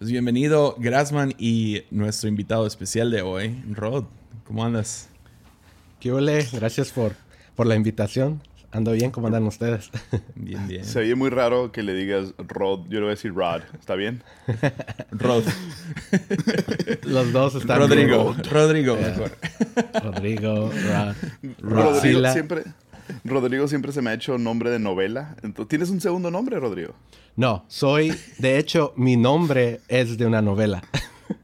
Pues bienvenido, Grassman, y nuestro invitado especial de hoy, Rod. ¿Cómo andas? ¿Qué ole? Gracias por, por la invitación. Ando bien, ¿cómo andan ustedes? Bien, bien. Se oye muy raro que le digas Rod. Yo le voy a decir Rod. ¿Está bien? Rod. Los dos están Rodrigo. bien. Rodrigo, mejor. Rodrigo, Rod. Rodrigo siempre, Rodrigo siempre se me ha hecho nombre de novela. Entonces, ¿Tienes un segundo nombre, Rodrigo? No, soy, de hecho, mi nombre es de una novela.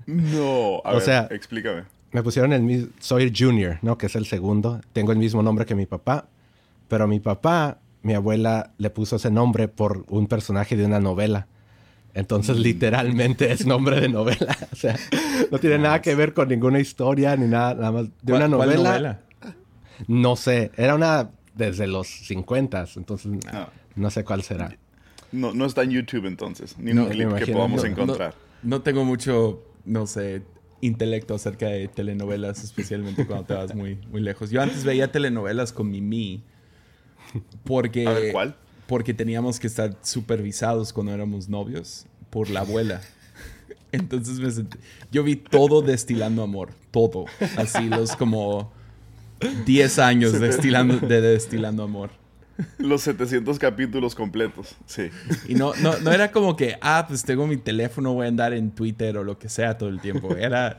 No. A O ver, sea- explícame. Me pusieron el mismo, soy Junior, ¿no? Que es el segundo. Tengo el mismo nombre que mi papá. Pero mi papá, mi abuela le puso ese nombre por un personaje de una novela. Entonces, literalmente es nombre de novela. O sea, no tiene nada que ver con ninguna historia ni nada, nada más. De una ¿Cuál- cuál novela, No sé. Era una desde los 50, entonces Ah. no sé cuál será. No, no está en YouTube entonces. Ni No, un clip que podamos no, encontrar. No, no tengo mucho, no sé, intelecto acerca de telenovelas, especialmente cuando te vas muy, muy lejos. Yo antes veía telenovelas con Mimi porque... A ver, ¿cuál? Porque teníamos que estar supervisados cuando éramos novios por la abuela. Entonces me sent- yo vi todo destilando amor, todo. Así los como 10 años destilando, de destilando amor. Los 700 capítulos completos. Sí. Y no, no, no era como que, ah, pues tengo mi teléfono, voy a andar en Twitter o lo que sea todo el tiempo. Era,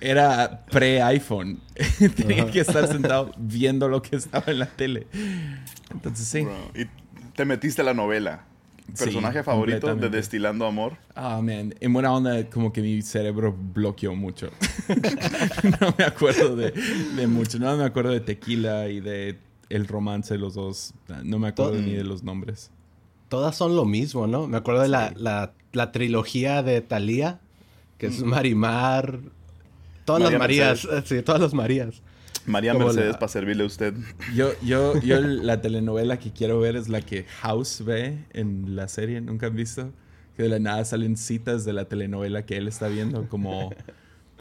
era pre-iPhone. Tenía que estar sentado viendo lo que estaba en la tele. Entonces sí. Bro, Y te metiste a la novela. Sí, ¿Personaje favorito de. Destilando Amor? Ah, man. En buena onda, como que mi cerebro bloqueó mucho. no me acuerdo de, de mucho. No me acuerdo de Tequila y de el romance de los dos. No me acuerdo ni de los nombres. Todas son lo mismo, ¿no? Me acuerdo de la, la, la trilogía de Thalía, que es Marimar. Todas las María Marías, sí, todas las Marías. María Mercedes, la- para servirle a usted. Yo, yo, yo la telenovela que quiero ver es la que House ve en la serie, ¿nunca han visto? Que de la nada salen citas de la telenovela que él está viendo, como,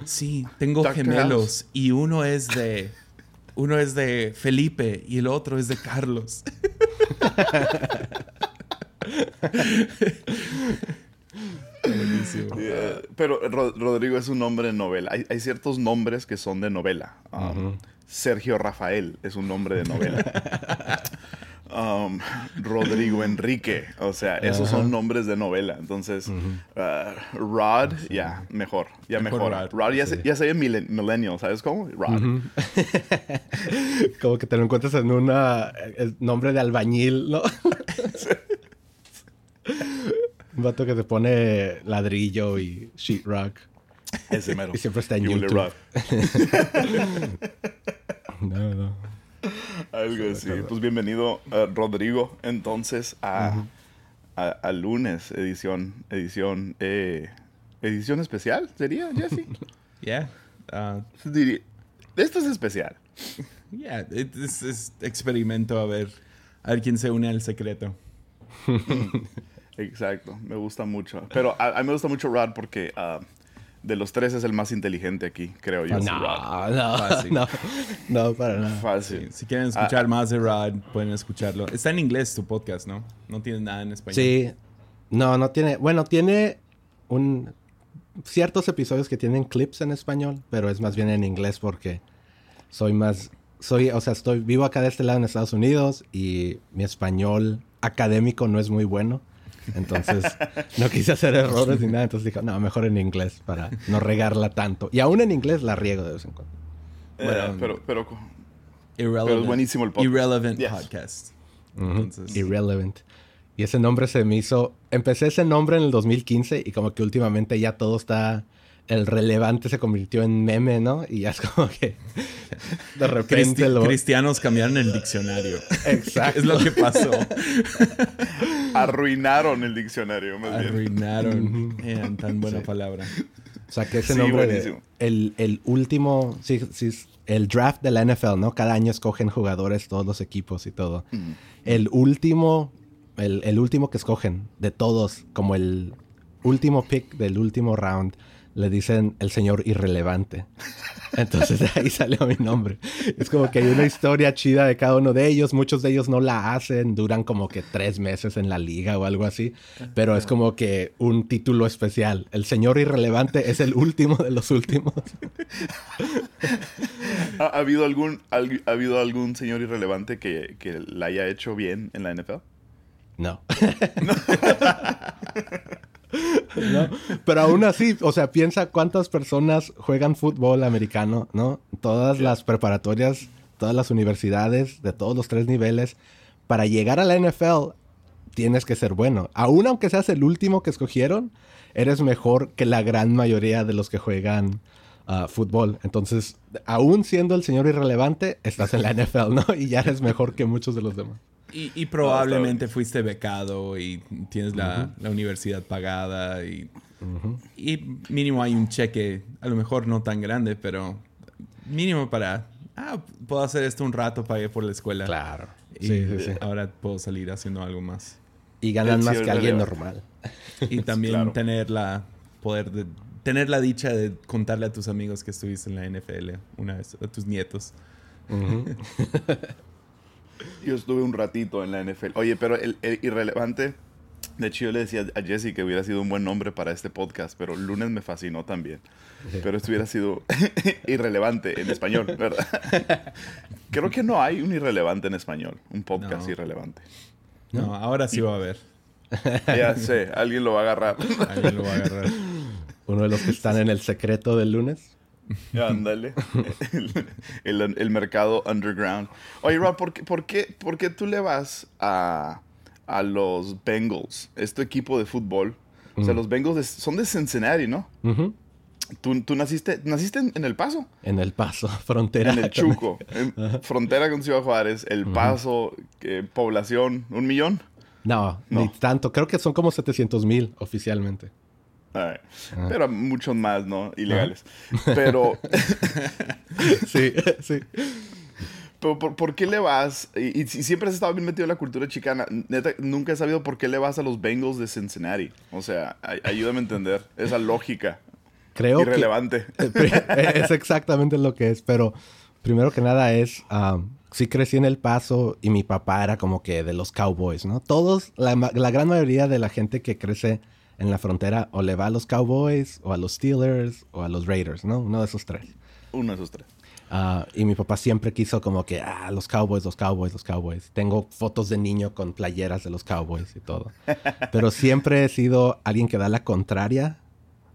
sí, tengo Doctor gemelos House. y uno es de, uno es de Felipe y el otro es de Carlos. Buenísimo. Eh, pero Ro- Rodrigo es un nombre de novela. Hay, hay ciertos nombres que son de novela. Um, Sergio Rafael es un nombre de novela. Um, Rodrigo Enrique. O sea, esos son nombres de novela. Entonces, uh, Rod, ya, mejor. Ya Mejor. Rod, Rod, ya, se, ya se millennial, ¿sabes cómo? Rod. Como que te lo encuentras en una el nombre de albañil, ¿no? Un vato que te pone ladrillo y sheetrock. Ese mero. Y siempre está en YouTube. No, no. Algo así. Pues bienvenido, uh, Rodrigo, entonces a, a, a lunes, edición, edición, eh, edición especial, ¿sería, Jesse? Yeah. uh, Diría- Esto es especial. yeah, es, es experimento a ver, a ver quién se une al secreto. Exacto, me gusta mucho. Pero a, a mí me gusta mucho Rod porque ah, de los tres es el más inteligente aquí, creo yo. Rod. No, no, Fácil. no, no, para nada. Fácil. Si quieren escuchar más de Rod, pueden escucharlo. Está en inglés tu podcast, ¿no? No tiene nada en español. Sí. No, no tiene. Bueno, tiene un ciertos episodios que tienen clips en español, pero es más bien en inglés porque soy más. Soy, o sea, estoy vivo acá de este lado en Estados Unidos y mi español académico no es muy bueno. Entonces, no quise hacer errores ni nada. Entonces dije, no, mejor en inglés para no regarla tanto. Y aún en inglés la riego de vez en cuando. Eh, Bueno, pero, pero, Irrelevant. Pero es buenísimo el podcast. Irrelevant Yes. podcast. Entonces, Irrelevant. Y ese nombre se me hizo. Empecé ese nombre en el 2015 y como que últimamente ya todo está. El relevante se convirtió en meme, ¿no? Y ya es como que. De repente cristi- lo. cristianos cambiaron el diccionario. Exacto. es lo que pasó. arruinaron el diccionario, más bien. Arruinaron. Man, tan buena palabra. O sea, que ese Sí, nombre. de- el, el último. Sí, sí. El draft de la NFL, ¿no? Cada año escogen jugadores, todos los equipos y todo. El último. El, el último que escogen de todos, como el último pick del último round le dicen el señor irrelevante. Entonces de ahí salió mi nombre. Es como que hay una historia chida de cada uno de ellos. Muchos de ellos no la hacen, duran como que tres meses en la liga o algo así. Pero es como que un título especial. El señor irrelevante es el último de los últimos. ¿Ha, habido, algún, ha, habido algún señor irrelevante que, que la haya hecho bien en la NFL? No. ¿No? Pero aún así, o sea, piensa cuántas personas juegan fútbol americano, ¿no? Todas las preparatorias, todas las universidades, de todos los tres niveles. Para llegar a la NFL, tienes que ser bueno. Aún aunque seas el último que escogieron, eres mejor que la gran mayoría de los que juegan uh, fútbol. Entonces, aún siendo el señor irrelevante, estás en la NFL, ¿no? Y ya eres mejor que muchos de los demás. Y, probablemente fuiste becado y tienes la, universidad pagada y, y mínimo hay un cheque, a lo mejor no tan grande, pero mínimo para, ah, puedo hacer esto un rato, pagué por la escuela. Claro. Y sí, sí, sí. ahora puedo salir haciendo algo más. Y ganan más que alguien normal. Y también tener la poder de, tener la dicha de contarle a tus amigos que estuviste en la NFL una vez, a tus nietos. Yo estuve un ratito en la NFL. Oye, pero el, irrelevante. De hecho, yo le decía a Jesse que hubiera sido un buen nombre para este podcast, pero lunes me fascinó también. Pero esto hubiera sido irrelevante en español, ¿verdad? Creo que no hay un irrelevante en español, un podcast irrelevante. No, ahora sí va a haber. Ya sé, alguien lo va a agarrar. Alguien lo va a agarrar. Uno de los que están en el secreto del lunes. Ándale. el, mercado underground. Oye, Rob, ¿por qué, por qué, por qué tú le vas a, a, los Bengals, este equipo de fútbol? O sea, los Bengals son de Cincinnati, ¿no? ¿Tú, ¿Tú, naciste, naciste en, El Paso? En El Paso, frontera. En el Chuco, frontera con Ciudad Juárez, El Paso, población, ¿un millón? No, no, ni tanto. Creo que son como 700 mil oficialmente. Pero muchos más, ¿no? Ilegales. Pero. sí, sí. Pero ¿por, qué le vas? Y, siempre has estado bien metido en la cultura chicana. Neta, nunca he sabido por qué le vas a los Bengals de Cincinnati. O sea, ayúdame a entender esa lógica. Creo Irrelevante. es exactamente lo que es. Pero primero que nada es. sí crecí en El Paso y mi papá era como que de los Cowboys, ¿no? Todos, la, la gran mayoría de la gente que crece en la frontera o le va a los Cowboys o a los Steelers o a los Raiders, ¿no? Uno de esos tres. Uno de esos tres. Ah, y mi papá siempre quiso como que, ah, los Cowboys, los Cowboys, los Cowboys. Tengo fotos de niño con playeras de los Cowboys y todo. Pero siempre he sido alguien que da la contraria.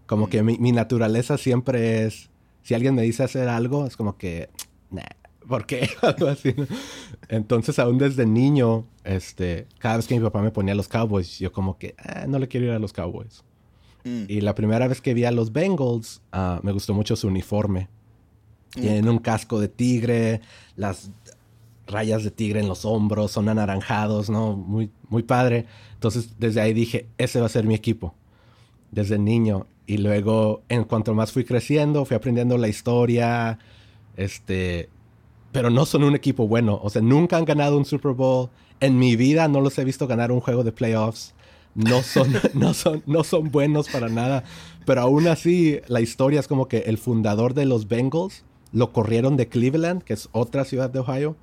Como que mi, mi naturaleza siempre es, si alguien me dice hacer algo, es como que, nah, ¿por qué? Entonces, aún desde niño, este, cada vez que mi papá me ponía a los Cowboys, yo como que, ah, no le quiero ir a los Cowboys. Mm. Y la primera vez que vi a los Bengals, ah, me gustó mucho su uniforme. Mm. Tienen un casco de tigre, las rayas de tigre en los hombros, son anaranjados, ¿no? Muy, muy padre. Entonces, desde ahí dije, ese va a ser mi equipo. Desde niño. Y luego, en cuanto más fui creciendo, fui aprendiendo la historia, este, pero no son un equipo bueno. O sea, nunca han ganado un Super Bowl. En mi vida no los he visto ganar un juego de playoffs. No son, no son, no son buenos para nada. Pero aún así, la historia es como que el fundador de los Bengals lo corrieron de Cleveland, que es otra ciudad de Ohio.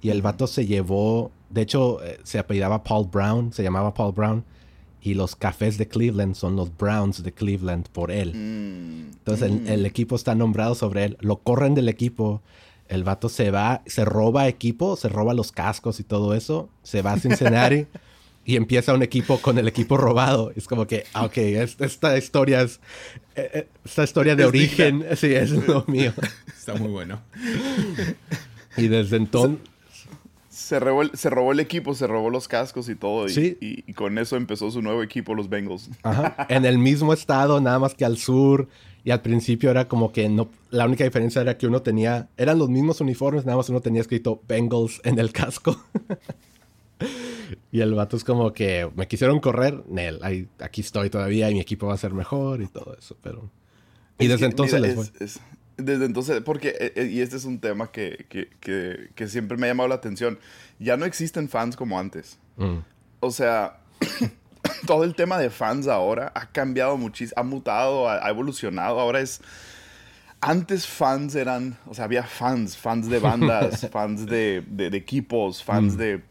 Y el vato se llevó, de hecho, eh, se apellidaba Paul Brown, se llamaba Paul Brown. Y los cafés de Cleveland son los Browns de Cleveland por él. Mm. Entonces el, el, equipo está nombrado sobre él. Lo corren del equipo el vato se va, se roba equipo, se roba los cascos y todo eso, se va a Cincinnati y empieza un equipo con el equipo robado. Es como que, ah, ok, esta historia es, eh, eh, esta historia de origen, sí, es lo mío. Está muy bueno. Y desde entonces... Se robó, el, se robó el equipo, se robó los cascos y todo. Y, y, con eso empezó su nuevo equipo, los Bengals. Ajá. En el mismo estado, nada más que al sur. Y al principio era como que no, la única diferencia era que uno tenía, eran los mismos uniformes, nada más uno tenía escrito Bengals en el casco. y el vato es como que me quisieron correr, Nel, aquí estoy todavía y mi equipo va a ser mejor y todo eso, pero... Y desde entonces les fue. desde entonces, porque, eh, eh, y este es un tema que, que, que, siempre me ha llamado la atención, ya no existen fans como antes. Mm. O sea, todo el tema de fans ahora ha cambiado muchísimo, ha mutado, ha, evolucionado. Ahora es. Antes fans eran, o sea, había fans, fans de bandas, fans de, equipos, fans mm. de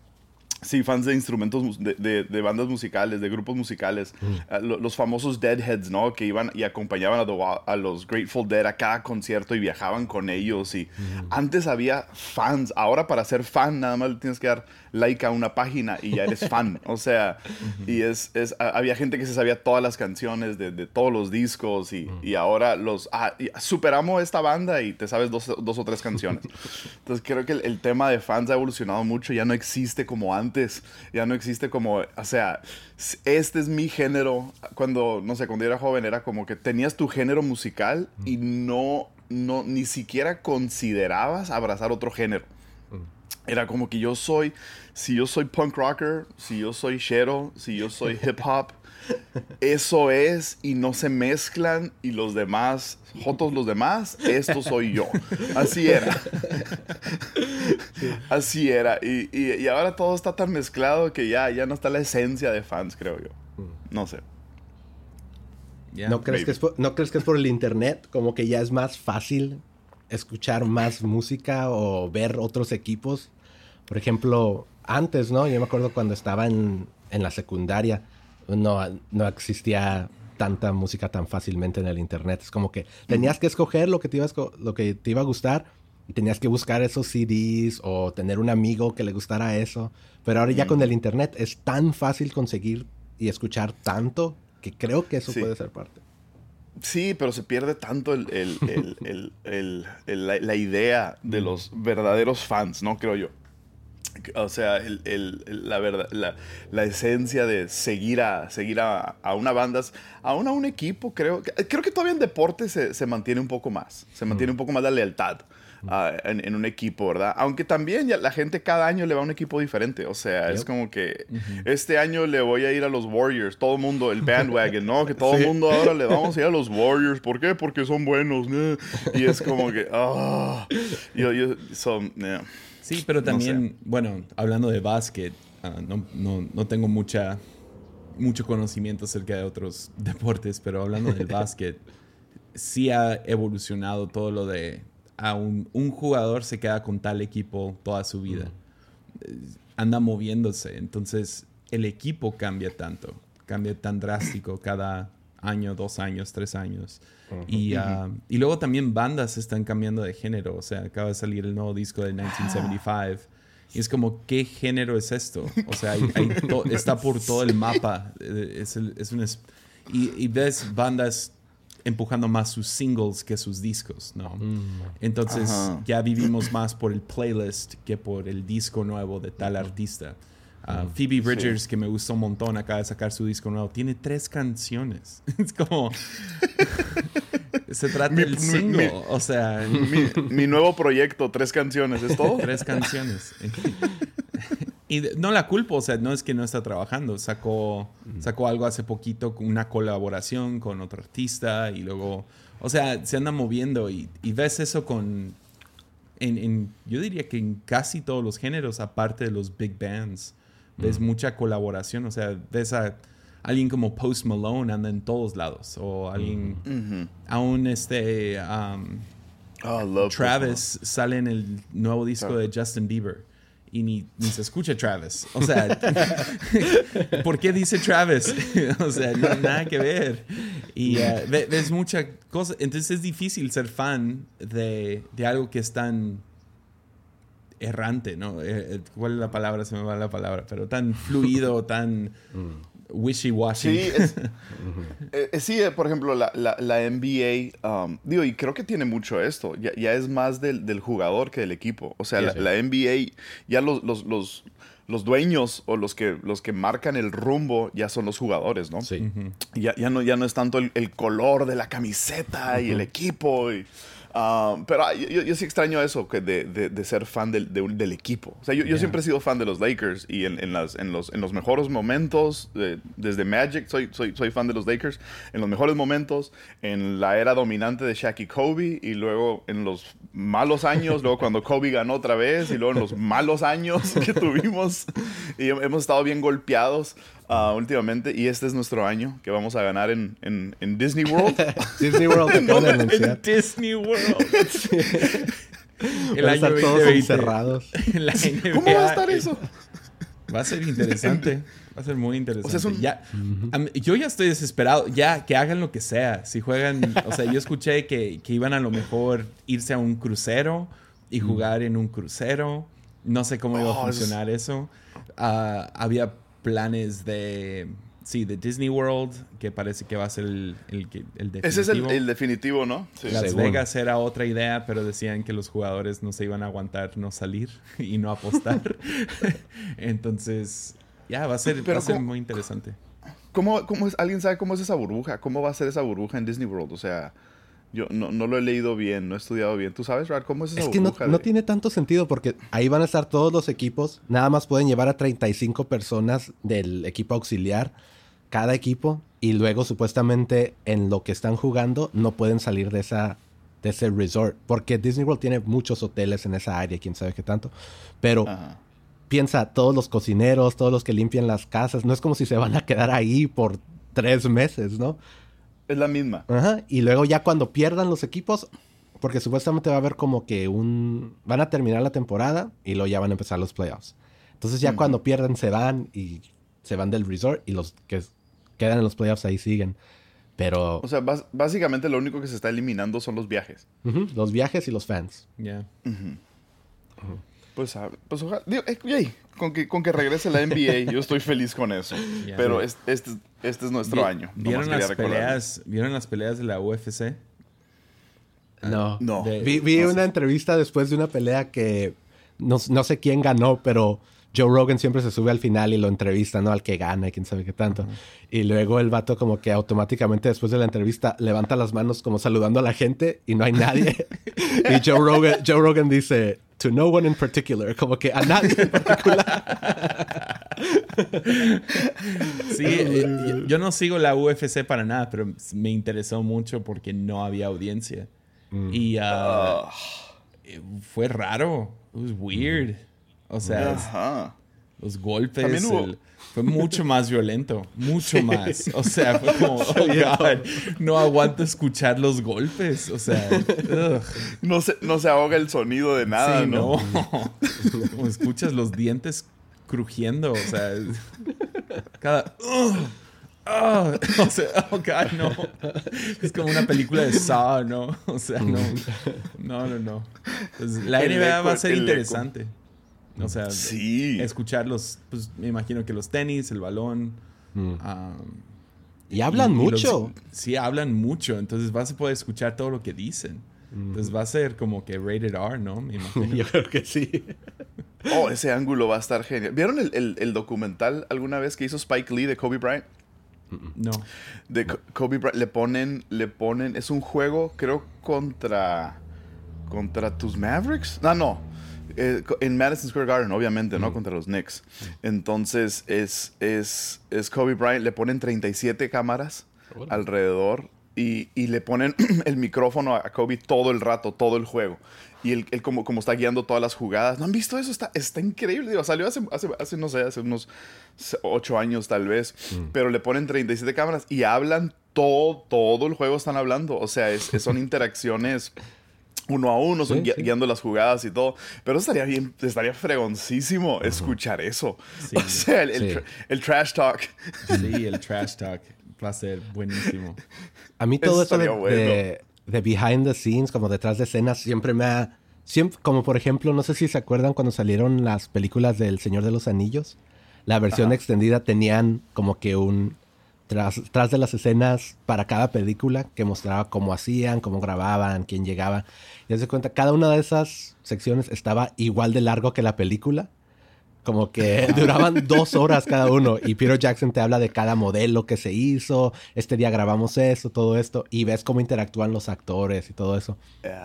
Sí, fans de instrumentos, de, de, bandas musicales, de grupos musicales. Mm. Ah, los, famosos Deadheads, ¿no? Que iban y acompañaban a, los Grateful Dead a cada concierto y viajaban con ellos. Y mm. antes había fans. Ahora para ser fan nada más le tienes que dar like a una página y ya eres fan. O sea, y es, es, había gente que se sabía todas las canciones de, de todos los discos y, y ahora los... Ah, superamos esta banda y te sabes dos, dos o tres canciones. Entonces creo que el, el, tema de fans ha evolucionado mucho, ya no existe como antes, ya no existe como... O sea, este es mi género. Cuando, no sé, cuando yo era joven era como que tenías tu género musical y no, no, ni siquiera considerabas abrazar otro género. Era como que yo soy, si yo soy punk rocker, si yo soy shero, si yo soy hip hop, eso es y no se mezclan y los demás, jotos los demás, esto soy yo. Así era. Así era. Y, y, ahora todo está tan mezclado que ya, ya no está la esencia de fans, creo yo. No sé. ¿No, crees que es ¿No crees que es por el internet? Como que ya es más fácil escuchar más música o ver otros equipos por ejemplo, antes, ¿no? Yo me acuerdo cuando estaba en, la secundaria, no, no existía tanta música tan fácilmente en el internet. Es como que tenías que escoger lo que te iba a, lo que te iba a gustar y tenías que buscar esos CDs o tener un amigo que le gustara eso. Pero ahora ya con el internet es tan fácil conseguir y escuchar tanto que creo que eso puede ser parte. Sí, pero se pierde tanto el, la, idea de los verdaderos fans, ¿no? Creo yo. O sea, el, la, verdad, la, esencia de seguir a, seguir a, una banda, a un equipo, creo, creo que todavía en deporte se, mantiene un poco más, se mantiene un poco más la lealtad. Ah, en, un equipo, ¿verdad? Aunque también la gente cada año le va a un equipo diferente. O sea, es como que este año le voy a ir a los Warriors. Todo el mundo, el bandwagon, ¿no? Que todo el mundo ahora le vamos a ir a los Warriors. ¿Por qué? Porque son buenos. Y es como que, ah, yo, yo, son, Sí, pero también, bueno, hablando de básquet, ah, no, no, no, tengo mucha, mucho conocimiento acerca de otros deportes, pero hablando del básquet, sí ha evolucionado todo lo de a un, un, jugador se queda con tal equipo toda su vida. Anda moviéndose, entonces el equipo cambia tanto, cambia tan drástico cada año, dos años, tres años. y, ah, y, luego también bandas están cambiando de género. O sea, acaba de salir el nuevo disco de 1975. Y es como, ¿qué género es esto? O sea, está por todo el mapa. Eh, es, es un y, ves bandas empujando más sus singles que sus discos, ¿no? Mm. Entonces ya vivimos más por el playlist que por el disco nuevo de tal artista. Phoebe Bridgers, que me gustó un montón, acaba de sacar su disco nuevo. Tiene tres canciones. es como. se trata del single. o sea. Mi, nuevo proyecto, tres canciones, ¿es todo? tres canciones. y no la culpo, o sea, no es que no está trabajando. Sacó, sacó algo hace poquito, una colaboración con otro artista y luego. O sea, se anda moviendo y, y ves eso con. En, en, yo diría que en casi todos los géneros, aparte de los big bands ves mucha colaboración, o sea, ves a alguien como Post Malone anda en todos lados, o alguien, aún este, um, oh, Travis sale en el nuevo disco de Justin Bieber. Y ni, ni, se escucha Travis. O sea, ¿por qué dice Travis? o sea, no nada que ver. Y uh, ves mucha cosa. Entonces es difícil ser fan de, de algo que es tan errante, ¿no? Eh, eh, ¿Cuál es la palabra? Se me va la palabra, pero tan fluido, tan mm. wishy-washy. Sí, eh, sí, por ejemplo, la, NBA, um, digo, y creo que tiene mucho esto, ya, es más del, jugador que del equipo. O sea, la, NBA, ya los, los, dueños o los que, los que marcan el rumbo ya son los jugadores, ¿no? Sí. ya, ya, no, ya no es tanto el, color de la camiseta y el equipo. Y, Ah, pero yo, sí extraño eso, que de, de, ser fan del, del, equipo. O sea, yo, yo, siempre he sido fan de los Lakers y en, en, las, en, los, en los mejores momentos, desde Magic, soy, soy, soy fan de los Lakers, en los mejores momentos, en la era dominante de Shaq y Kobe, y luego en los malos años, luego cuando Kobe ganó otra vez, y luego en los malos años que tuvimos, y hemos estado bien golpeados. Ah, últimamente. Y este es nuestro año que vamos a ganar en, en, en Disney World. Disney World acaba de anunciar. Disney World. El año estar todos 2020. encerrados. La NBA, ¿Cómo va a estar eso? Va a ser interesante. Va a ser muy interesante. O sea, un... ya, yo ya estoy desesperado. Ya, que hagan lo que sea. Si juegan... O sea, yo escuché que, que iban a lo mejor irse a un crucero y jugar en un crucero. No sé cómo iba a oh, funcionar eso. Uh, había planes de Sí, de Disney World, que parece que va a ser el, el, el definitivo. Ese es el, definitivo, ¿no? Sí. Las Vegas era otra idea, pero decían que los jugadores no se iban a aguantar no salir y no apostar. Entonces, ya, va a ser, va a ser muy interesante. ¿cómo, cómo es, ¿Alguien sabe cómo es esa burbuja? ¿Cómo va a ser esa burbuja en Disney World? O sea, yo no, no, lo he leído bien, no he estudiado bien. ¿Tú sabes, Rad, cómo es esa es que no, no, tiene tanto sentido porque ahí van a estar todos los equipos. Nada más pueden llevar a 35 personas del equipo auxiliar cada equipo y luego supuestamente en lo que están jugando no pueden salir de esa de ese resort porque Disney World tiene muchos hoteles en esa área, quién sabe qué tanto, pero piensa todos los cocineros, todos los que limpian las casas, no es como si se van a quedar ahí por tres meses, ¿no? Es la misma. Ajá. Y luego ya cuando pierdan los equipos, porque supuestamente va a haber como que un... Van a terminar la temporada y luego ya van a empezar los playoffs. Entonces ya cuando pierdan se van y se van del resort y los que quedan en los playoffs ahí siguen. Pero... O sea, básicamente lo único que se está eliminando son los viajes. Los viajes y los fans. Ya. Pues, pues ojalá... Eh, con, que, con que regrese la NBA, yo estoy feliz con eso. Pero este, este, este, es nuestro año. ¿Vieron las, peleas, ¿Vieron las peleas de la UFC? No. no. Vi, una entrevista después de una pelea que no, no sé quién ganó, pero Joe Rogan siempre se sube al final y lo entrevista, ¿no? Al que gana y quién sabe qué tanto. Y luego el vato como que automáticamente después de la entrevista levanta las manos como saludando a la gente y no hay nadie. y Joe Rogan, Joe Rogan dice, to no one in particular, como que a nadie en particular. sí, eh, yo no sigo la UFC para nada, pero me interesó mucho porque no había audiencia. Mm. Y uh, fue raro. It was weird. O sea, los golpes. Fue mucho más violento. Mucho más. O sea, fue como, oh God, no aguanto escuchar los golpes. O sea, no se, no se ahoga el sonido de nada, sí, ¿no? como escuchas los dientes crujiendo. O sea, cada. Oh, o sea, oh God, no. Es como una película de Saw, ¿no? O sea, no. No, no, no. la NBA va a ser interesante. O sea, sí. escucharlos, pues me imagino que los tenis, el balón. Mm. y hablan mucho. sí, hablan mucho. Entonces vas a poder escuchar todo lo que dicen. Mm. Entonces va a ser como que rated R, ¿no? Me imagino. Yo creo que sí. oh, ese ángulo va a estar genial. ¿Vieron el, documental alguna vez que hizo Spike Lee de Kobe Bryant? No. De Kobe Bryant. Le ponen, le ponen. Es un juego, creo, contra. Contra tus Mavericks. No, no. Eh, en Madison Square Garden, obviamente, ¿no? Contra los Knicks. Entonces, es, es, es Kobe Bryant, le ponen 37 cámaras alrededor y, y, le ponen el micrófono a Kobe todo el rato, todo el juego. Y él, él, como, como está guiando todas las jugadas. ¿No han visto eso? Está, está increíble. Digo, salió hace, hace, hace, no sé, hace unos 8 años tal vez. Pero le ponen 37 cámaras y hablan todo, todo el juego están hablando. O sea, es, son interacciones uno a uno, son guiando las jugadas y todo. Pero estaría bien, estaría fregoncísimo escuchar eso. O sea, el, trash talk. Sí, el trash talk va a ser buenísimo. A mí todo eso, de, de, behind the scenes, como detrás de escenas, siempre me ha... Siempre, como por ejemplo, no sé si se acuerdan cuando salieron las películas del Señor de los Anillos. La versión extendida tenían como que un tras, tras de las escenas para cada película que mostraba cómo hacían, cómo grababan, quién llegaba. Y se cuenta, cada una de esas secciones estaba igual de largo que la película. Como que duraban dos horas cada uno. Y Peter Jackson te habla de cada modelo que se hizo. Este día grabamos eso, todo esto. Y ves cómo interactúan los actores y todo eso.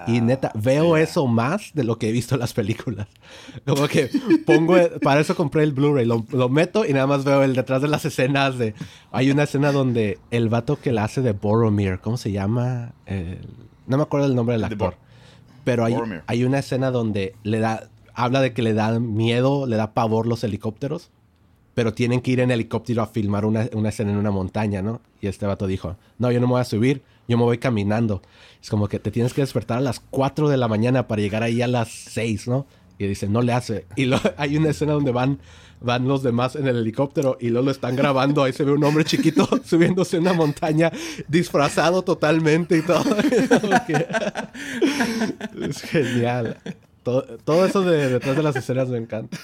y neta, veo eso más de lo que he visto en las películas. Como que pongo, para eso compré el Blu-ray. Lo, meto y nada más veo el detrás de las escenas de... Hay una escena donde el vato que la hace de Boromir, ¿cómo se llama? no me acuerdo el nombre del actor. Pero hay, hay una escena donde le da habla de que le dan miedo, le da pavor los helicópteros. pero tienen que ir en helicóptero a filmar una, una escena en una montaña, ¿no? Y este vato dijo, no, yo no me voy a subir, yo me voy caminando. Es como que te tienes que despertar a las 4 de la mañana para llegar ahí a las 6, ¿no? Y dice, no le hace. Y hay una escena donde van, van los demás en el helicóptero y luego lo están grabando. Ahí se ve un hombre chiquito subiéndose una montaña, disfrazado totalmente y todo. es genial. Todo, todo, eso de detrás de las escenas me encanta.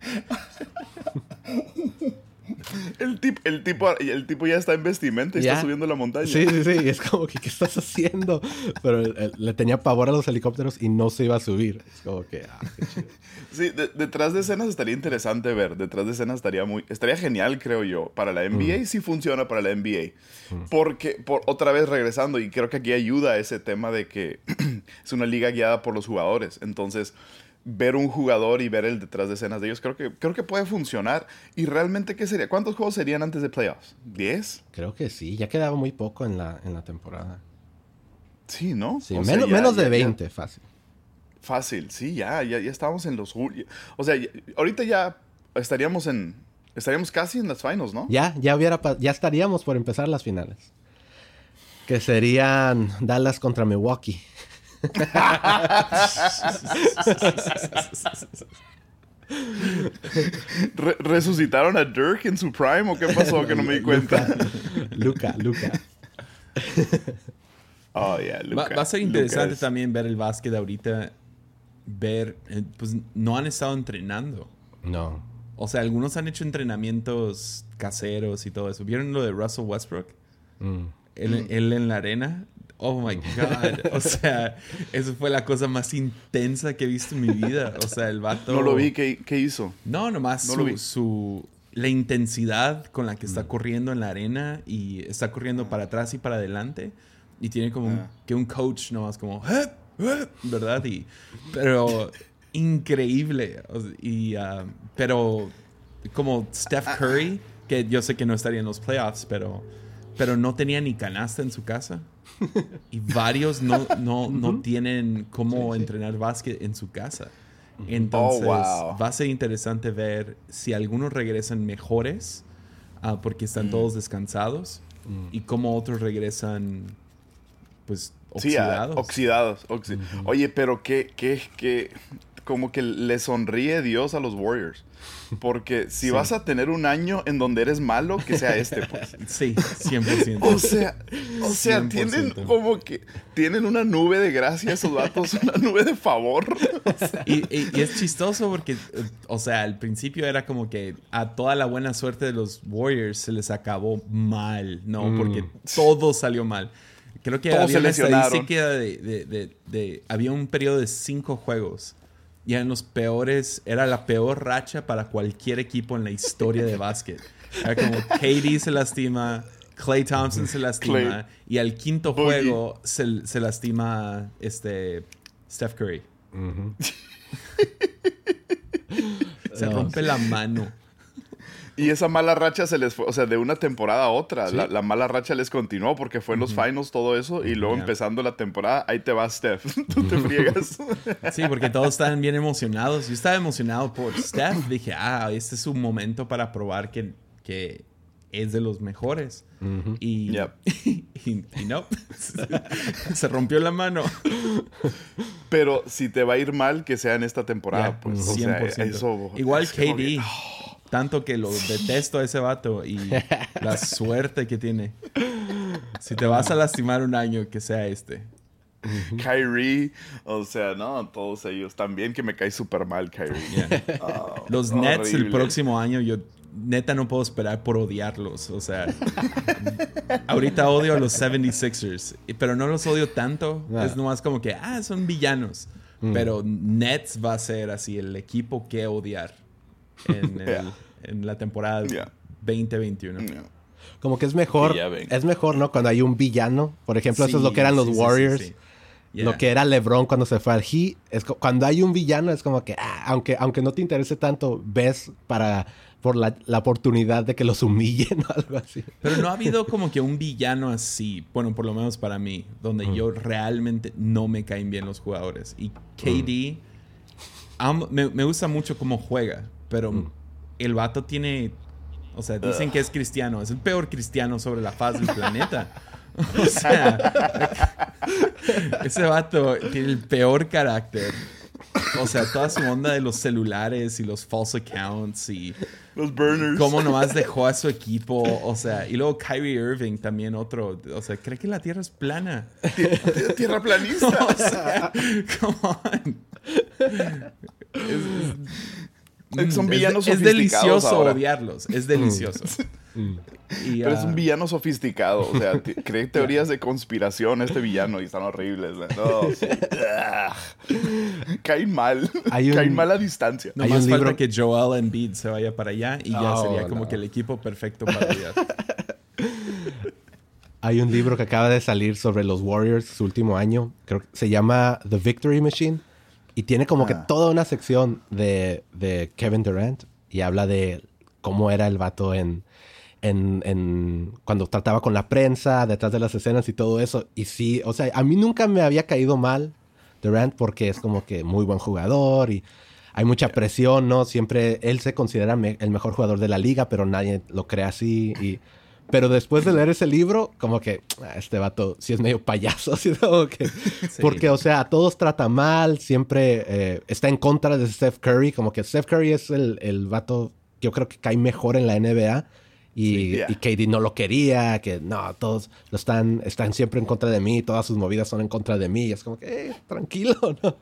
El tipo, el, tipo, el tipo ya está en vestimenta y está subiendo la montaña. Sí, sí, sí. Es como que, ¿qué estás haciendo? Pero le tenía pavor a los helicópteros y no se iba a subir. Es como que, ah, qué chido. Sí, detrás de escenas estaría interesante ver. Detrás de escenas estaría muy... Estaría genial, creo yo. Para la NBA mm. sí funciona para la NBA. Mm. Porque, por, otra vez regresando, y creo que aquí ayuda ese tema de que es una liga guiada por los jugadores. Entonces ver un jugador y ver el detrás de escenas de ellos, creo que, creo que puede funcionar. ¿Y realmente qué sería? ¿Cuántos juegos serían antes de playoffs? ¿10? Creo que sí, ya quedaba muy poco en la, en la temporada. Sí, ¿no? Sí, menos, menos de 20, fácil. Fácil, sí, ya, ya, ya estábamos en los... O sea, ahorita ya estaríamos en... Estaríamos casi en las finals, ¿no? Ya, ya hubiera... Ya estaríamos por empezar las finales. Que serían Dallas contra Milwaukee. ¿Resucitaron a Dirk en su prime o qué pasó que no me di cuenta? Luca, Luca. Oh, yeah, Va, a ser interesante también ver el básquet ahorita. Ver, eh, pues no han estado entrenando. No. O sea, algunos han hecho entrenamientos caseros y todo eso. ¿Vieron lo de Russell Westbrook? Mm. él, en la arena. Oh my God. O sea, eso fue la cosa más intensa que he visto en mi vida. O sea, el vato. No lo vi. ¿Qué, hizo? No, nomás su, su, La intensidad con la que está mm. corriendo en la arena y está corriendo para atrás y para adelante. Y tiene como ah. que un coach nomás como. Eh, eh", ¿Verdad? Y, pero increíble. Y, ah, pero como Steph ah, Curry, que yo sé que no estaría en los playoffs, pero, pero no tenía ni canasta en su casa. Y varios no, no, no tienen cómo entrenar básquet en su casa. Entonces, oh, va a ser interesante ver si algunos regresan mejores ah, porque están mm. todos descansados mm. y cómo otros regresan, pues, oxidados. oxidados. Oye, pero qué, qué, qué, como que le sonríe Dios a los Warriors. Porque si vas a tener un año en donde eres malo, que sea este, pues. Sí, 100%. O sea, o sea, tienen como que tienen una nube de gracia esos vatos, una nube de favor. y, es chistoso porque, o sea, al principio era como que a toda la buena suerte de los Warriors se les acabó mal, ¿no? Mm. Porque todo salió mal. Creo que había una estadística de, de, Había un periodo de cinco juegos y en los peores, era la peor racha para cualquier equipo en la historia de básquet. Era como KD se lastima, Clay Thompson se lastima y al quinto juego se, se, lastima este Steph Curry. se rompe la mano. Y esa mala racha se les fue, o sea, de una temporada a otra. La, mala racha les continuó porque fue en los finals todo eso. Y luego empezando la temporada, ahí te vas, Steph. Tú te friegas. sí, porque todos estaban bien emocionados. Yo estaba emocionado por Steph. Dije, ah, este es un momento para probar que, que es de los mejores. y, y, no, se rompió la mano. Pero si te va a ir mal, que sea en esta temporada. pues, 100%. Igual KD. Tanto que lo detesto a ese vato y la suerte que tiene. Si te vas a lastimar un año, que sea este. Kyrie, o sea, no, todos ellos. También que me cae súper mal Kyrie. Oh, Los Nets el próximo año, yo neta no puedo esperar por odiarlos. O sea, ahorita odio a los 76ers, pero no los odio tanto. Es nomás como que, ah, son villanos. Mm. Pero Nets va a ser así el equipo que odiar en, la temporada 2021. Como que es mejor, es mejor, ¿no? Cuando hay un villano. Por ejemplo, eso es lo que eran los Warriors. Lo que era LeBron cuando se fue al Heat. Es, cuando hay un villano es como que, ah, aunque, aunque no te interese tanto, ves para por la, oportunidad de que los humillen o algo así. Pero no ha habido como que un villano así, bueno, por lo menos para mí, donde mm. yo realmente no me caen bien los jugadores. Y KD, mm. me, me, gusta mucho cómo juega, pero mm. el vato tiene O sea, dicen que es cristiano. Es el peor cristiano sobre la faz del planeta. O sea, ese vato tiene el peor carácter. O sea, toda su onda de los celulares y los false accounts y Los burners. cómo nomás dejó a su equipo. O sea, y luego Kyrie Irving también otro. O sea, cree que la Tierra es plana. Tierra planista. O sea, come on. Es- Son es- villanos es, sofisticados delicioso ahora. odiarlos. Es delicioso. Y, Pero es ah, un villano sofisticado. O sea, cree teorías de conspiración este villano y están horribles. ¿no? No, sí. Ah. Caen mal. Hay un- Caen mal a distancia. Hay Nomás un falta libro- que Joel Embiid se vaya para allá y ya Oh, sería como no. que el equipo perfecto para odiar. Hay un libro que acaba de salir sobre los Warriors, su último año. Creo que se llama The Victory Machine. Y tiene como que Ah. toda una sección de, de Kevin Durant. Y habla de cómo era el vato en, en, en- cuando trataba con la prensa, detrás de las escenas y todo eso. Y sí, o sea, a mí nunca me había caído mal Durant porque es como que muy buen jugador y hay mucha presión, ¿no? Siempre él se considera me- el mejor jugador de la liga, pero nadie lo cree así. Y, pero después de leer ese libro, como que ah, este vato sí es medio payaso, así como que... Porque, o sea, a todos trata mal, siempre eh, está en contra de Steph Curry, como que Steph Curry es el, el vato, yo creo que cae mejor en la NBA. Y, Sí, yeah. y KD no lo quería, que no, todos lo están, están siempre en contra de mí, todas sus movidas son en contra de mí. Y es como que, eh, tranquilo, ¿no?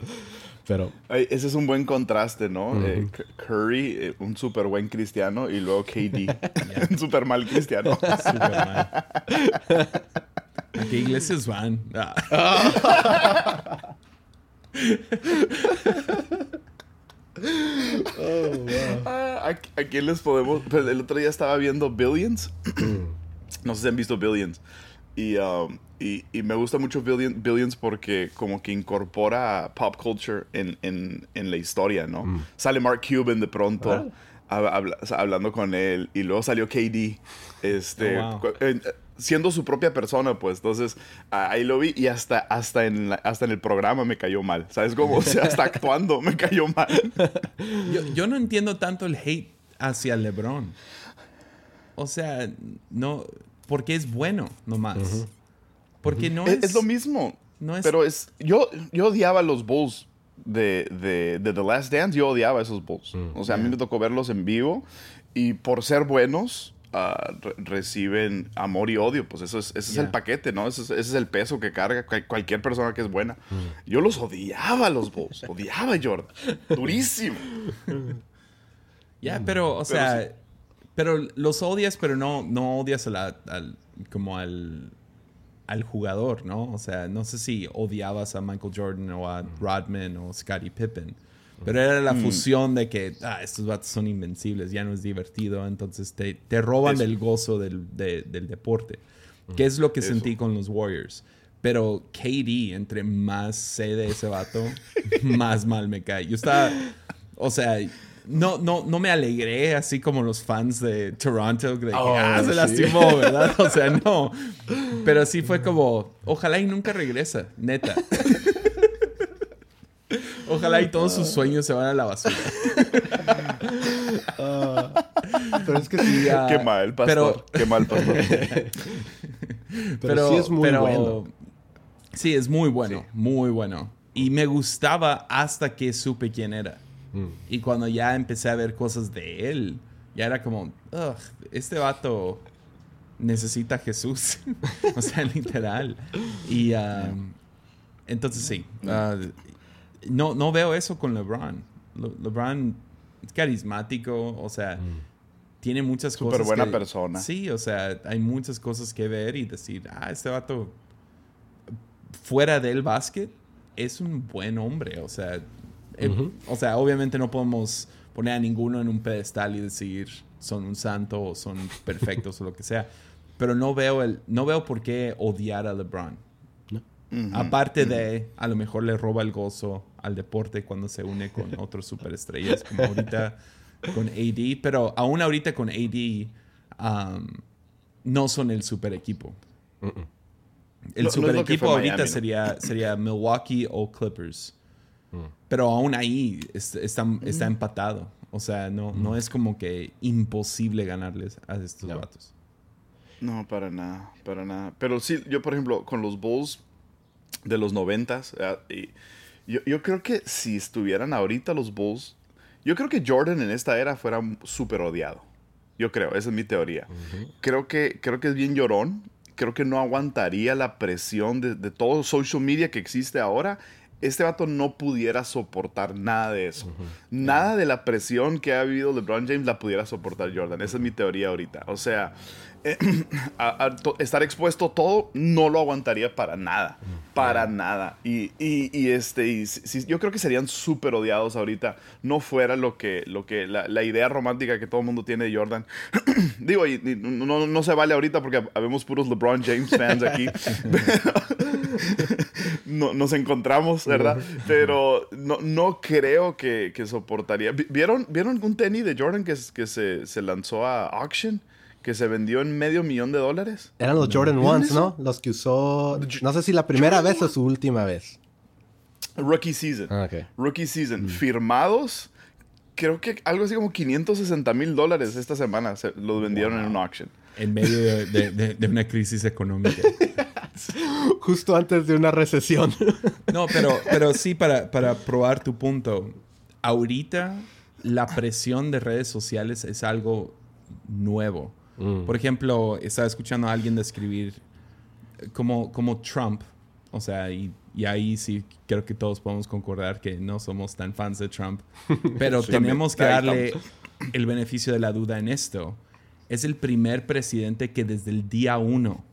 Pero, Ay, ese es un buen contraste, ¿no? Eh, Curry, eh, un súper buen cristiano, y luego KD, un súper mal cristiano. Súper mal. ¿A qué iglesias van? Ah. Ah, ¿a, a quién les podemos...? Pues el otro día estaba viendo Billions. no sé si han visto Billions. Y, um, y, y me gusta mucho Billion- Billions porque como que incorpora pop culture en, en, en la historia, ¿no? Sale Mark Cuban de pronto hab- habla- hablando con él. Y luego salió KD. Este, Oh, wow. siendo su propia persona, pues. Entonces, ahí lo vi y hasta, hasta, en la- hasta en el programa me cayó mal. ¿Sabes cómo? O sea, hasta actuando me cayó mal. Yo, yo no entiendo tanto el hate hacia LeBron. O sea, no. Porque es bueno, nomás. Porque no Es, es. es lo mismo. no es- Pero es. Yo, yo odiaba a los Bulls de, de, de The Last Dance. Yo odiaba a esos Bulls. O sea, a mí me tocó verlos en vivo. Y por ser buenos, ah, re- reciben amor y odio. Pues eso es, ese es Ya. el paquete, ¿no? Ese es, ese es el peso que carga cual- cualquier persona que es buena. Yo los odiaba a los Bulls. odiaba a Jordan. Durísimo. Ya, pero, o Pero sea. sí. Pero los odias, pero no, no odias a la- al. como al. al jugador, ¿no? O sea, no sé si odiabas a Michael Jordan o a Rodman o Scottie Pippen. Pero era la fusión de que ah, estos vatos son invencibles, ya no es divertido, entonces te, te roban Eso. del gozo del, de- del deporte. Que es lo que Eso. sentí con los Warriors. Pero KD, entre más sé de ese vato, más mal me cae. Yo estaba, o sea, no, no, no me alegré así como los fans de Toronto, de que Oh, ah, se sí. lastimó, ¿verdad? O sea, no. Pero sí fue como, ojalá y nunca regresa, neta. Ojalá y todos sus sueños se van a la basura. pero es que sí, Ya, Qué mal, pastor. Pero, Qué mal, pastor. pero, sí es muy pero- bueno. Sí, es muy bueno, Sí. muy bueno. Y me gustaba hasta que supe quién era. Mm. Y cuando ya empecé a ver cosas de él, ya era como, "Ugh, este vato necesita a Jesús. o sea, literal. Y um, entonces sí, uh, no, no veo eso con LeBron. Le- LeBron es carismático, o sea, tiene muchas Súper cosas. buena que- persona. Sí, o sea, hay muchas cosas que ver y decir, ah, este vato fuera del básquet es un buen hombre. O sea, eh, o sea, obviamente no podemos poner a ninguno en un pedestal y decir son un santo o son perfectos o lo que sea. Pero no veo el, no veo por qué odiar a LeBron. Aparte de, a lo mejor le roba el gozo al deporte cuando se une con otros superestrellas, como ahorita con AD. Pero aún ahorita con AD, um, no son el super equipo. El No- super equipo ahorita sería, sería Milwaukee o Clippers. Pero aún ahí es- está, está empatado. O sea, no, no es como que imposible ganarles a estos No. vatos. No, para nada, para nada. Pero sí, yo por ejemplo, con los Bulls de los noventas, eh, y yo, yo creo que si estuvieran ahorita los Bulls, yo creo que Jordan en esta era fuera súper odiado. Yo creo, esa es mi teoría. Creo que, creo que es bien llorón. Creo que no aguantaría la presión de, de todo social media que existe ahora. Este vato no pudiera soportar nada de eso. Nada de la presión que ha vivido LeBron James la pudiera soportar Jordan. Esa es mi teoría ahorita. O sea, eh, a- a estar expuesto todo no lo aguantaría para nada. Para nada. Y, y- y este, y si- si- yo creo que serían súper odiados ahorita. No fuera lo que, lo que la, la idea romántica que todo el mundo tiene de Jordan. Digo, y, no, no- se vale ahorita porque habemos puros LeBron James fans aquí. no, nos encontramos, ¿verdad? Pero no, no creo que, que soportaría. Vi- ¿Vieron, ¿Vieron un tenis de Jordan que, s- que se, se lanzó a auction? Que se vendió en medio millón de dólares. Eran los Jordan ¿Vieron Ones? ¿no? Los que usó, no sé si la primera vez o su última vez. Rookie season. Ah, ok. Rookie season. Firmados, creo que algo así como 560 mil dólares esta semana se los vendieron en un auction. En medio de, de- de- de una crisis económica. Justo antes de una recesión. No, pero, pero sí, para, para probar tu punto, ahorita la presión de redes sociales es algo nuevo. Por ejemplo, estaba escuchando a alguien describir como, como Trump, o sea, y, y ahí sí creo que todos podemos concordar que no somos tan fans de Trump, pero Sí, tenemos que darle el beneficio de la duda en esto. Es el primer presidente que desde el día uno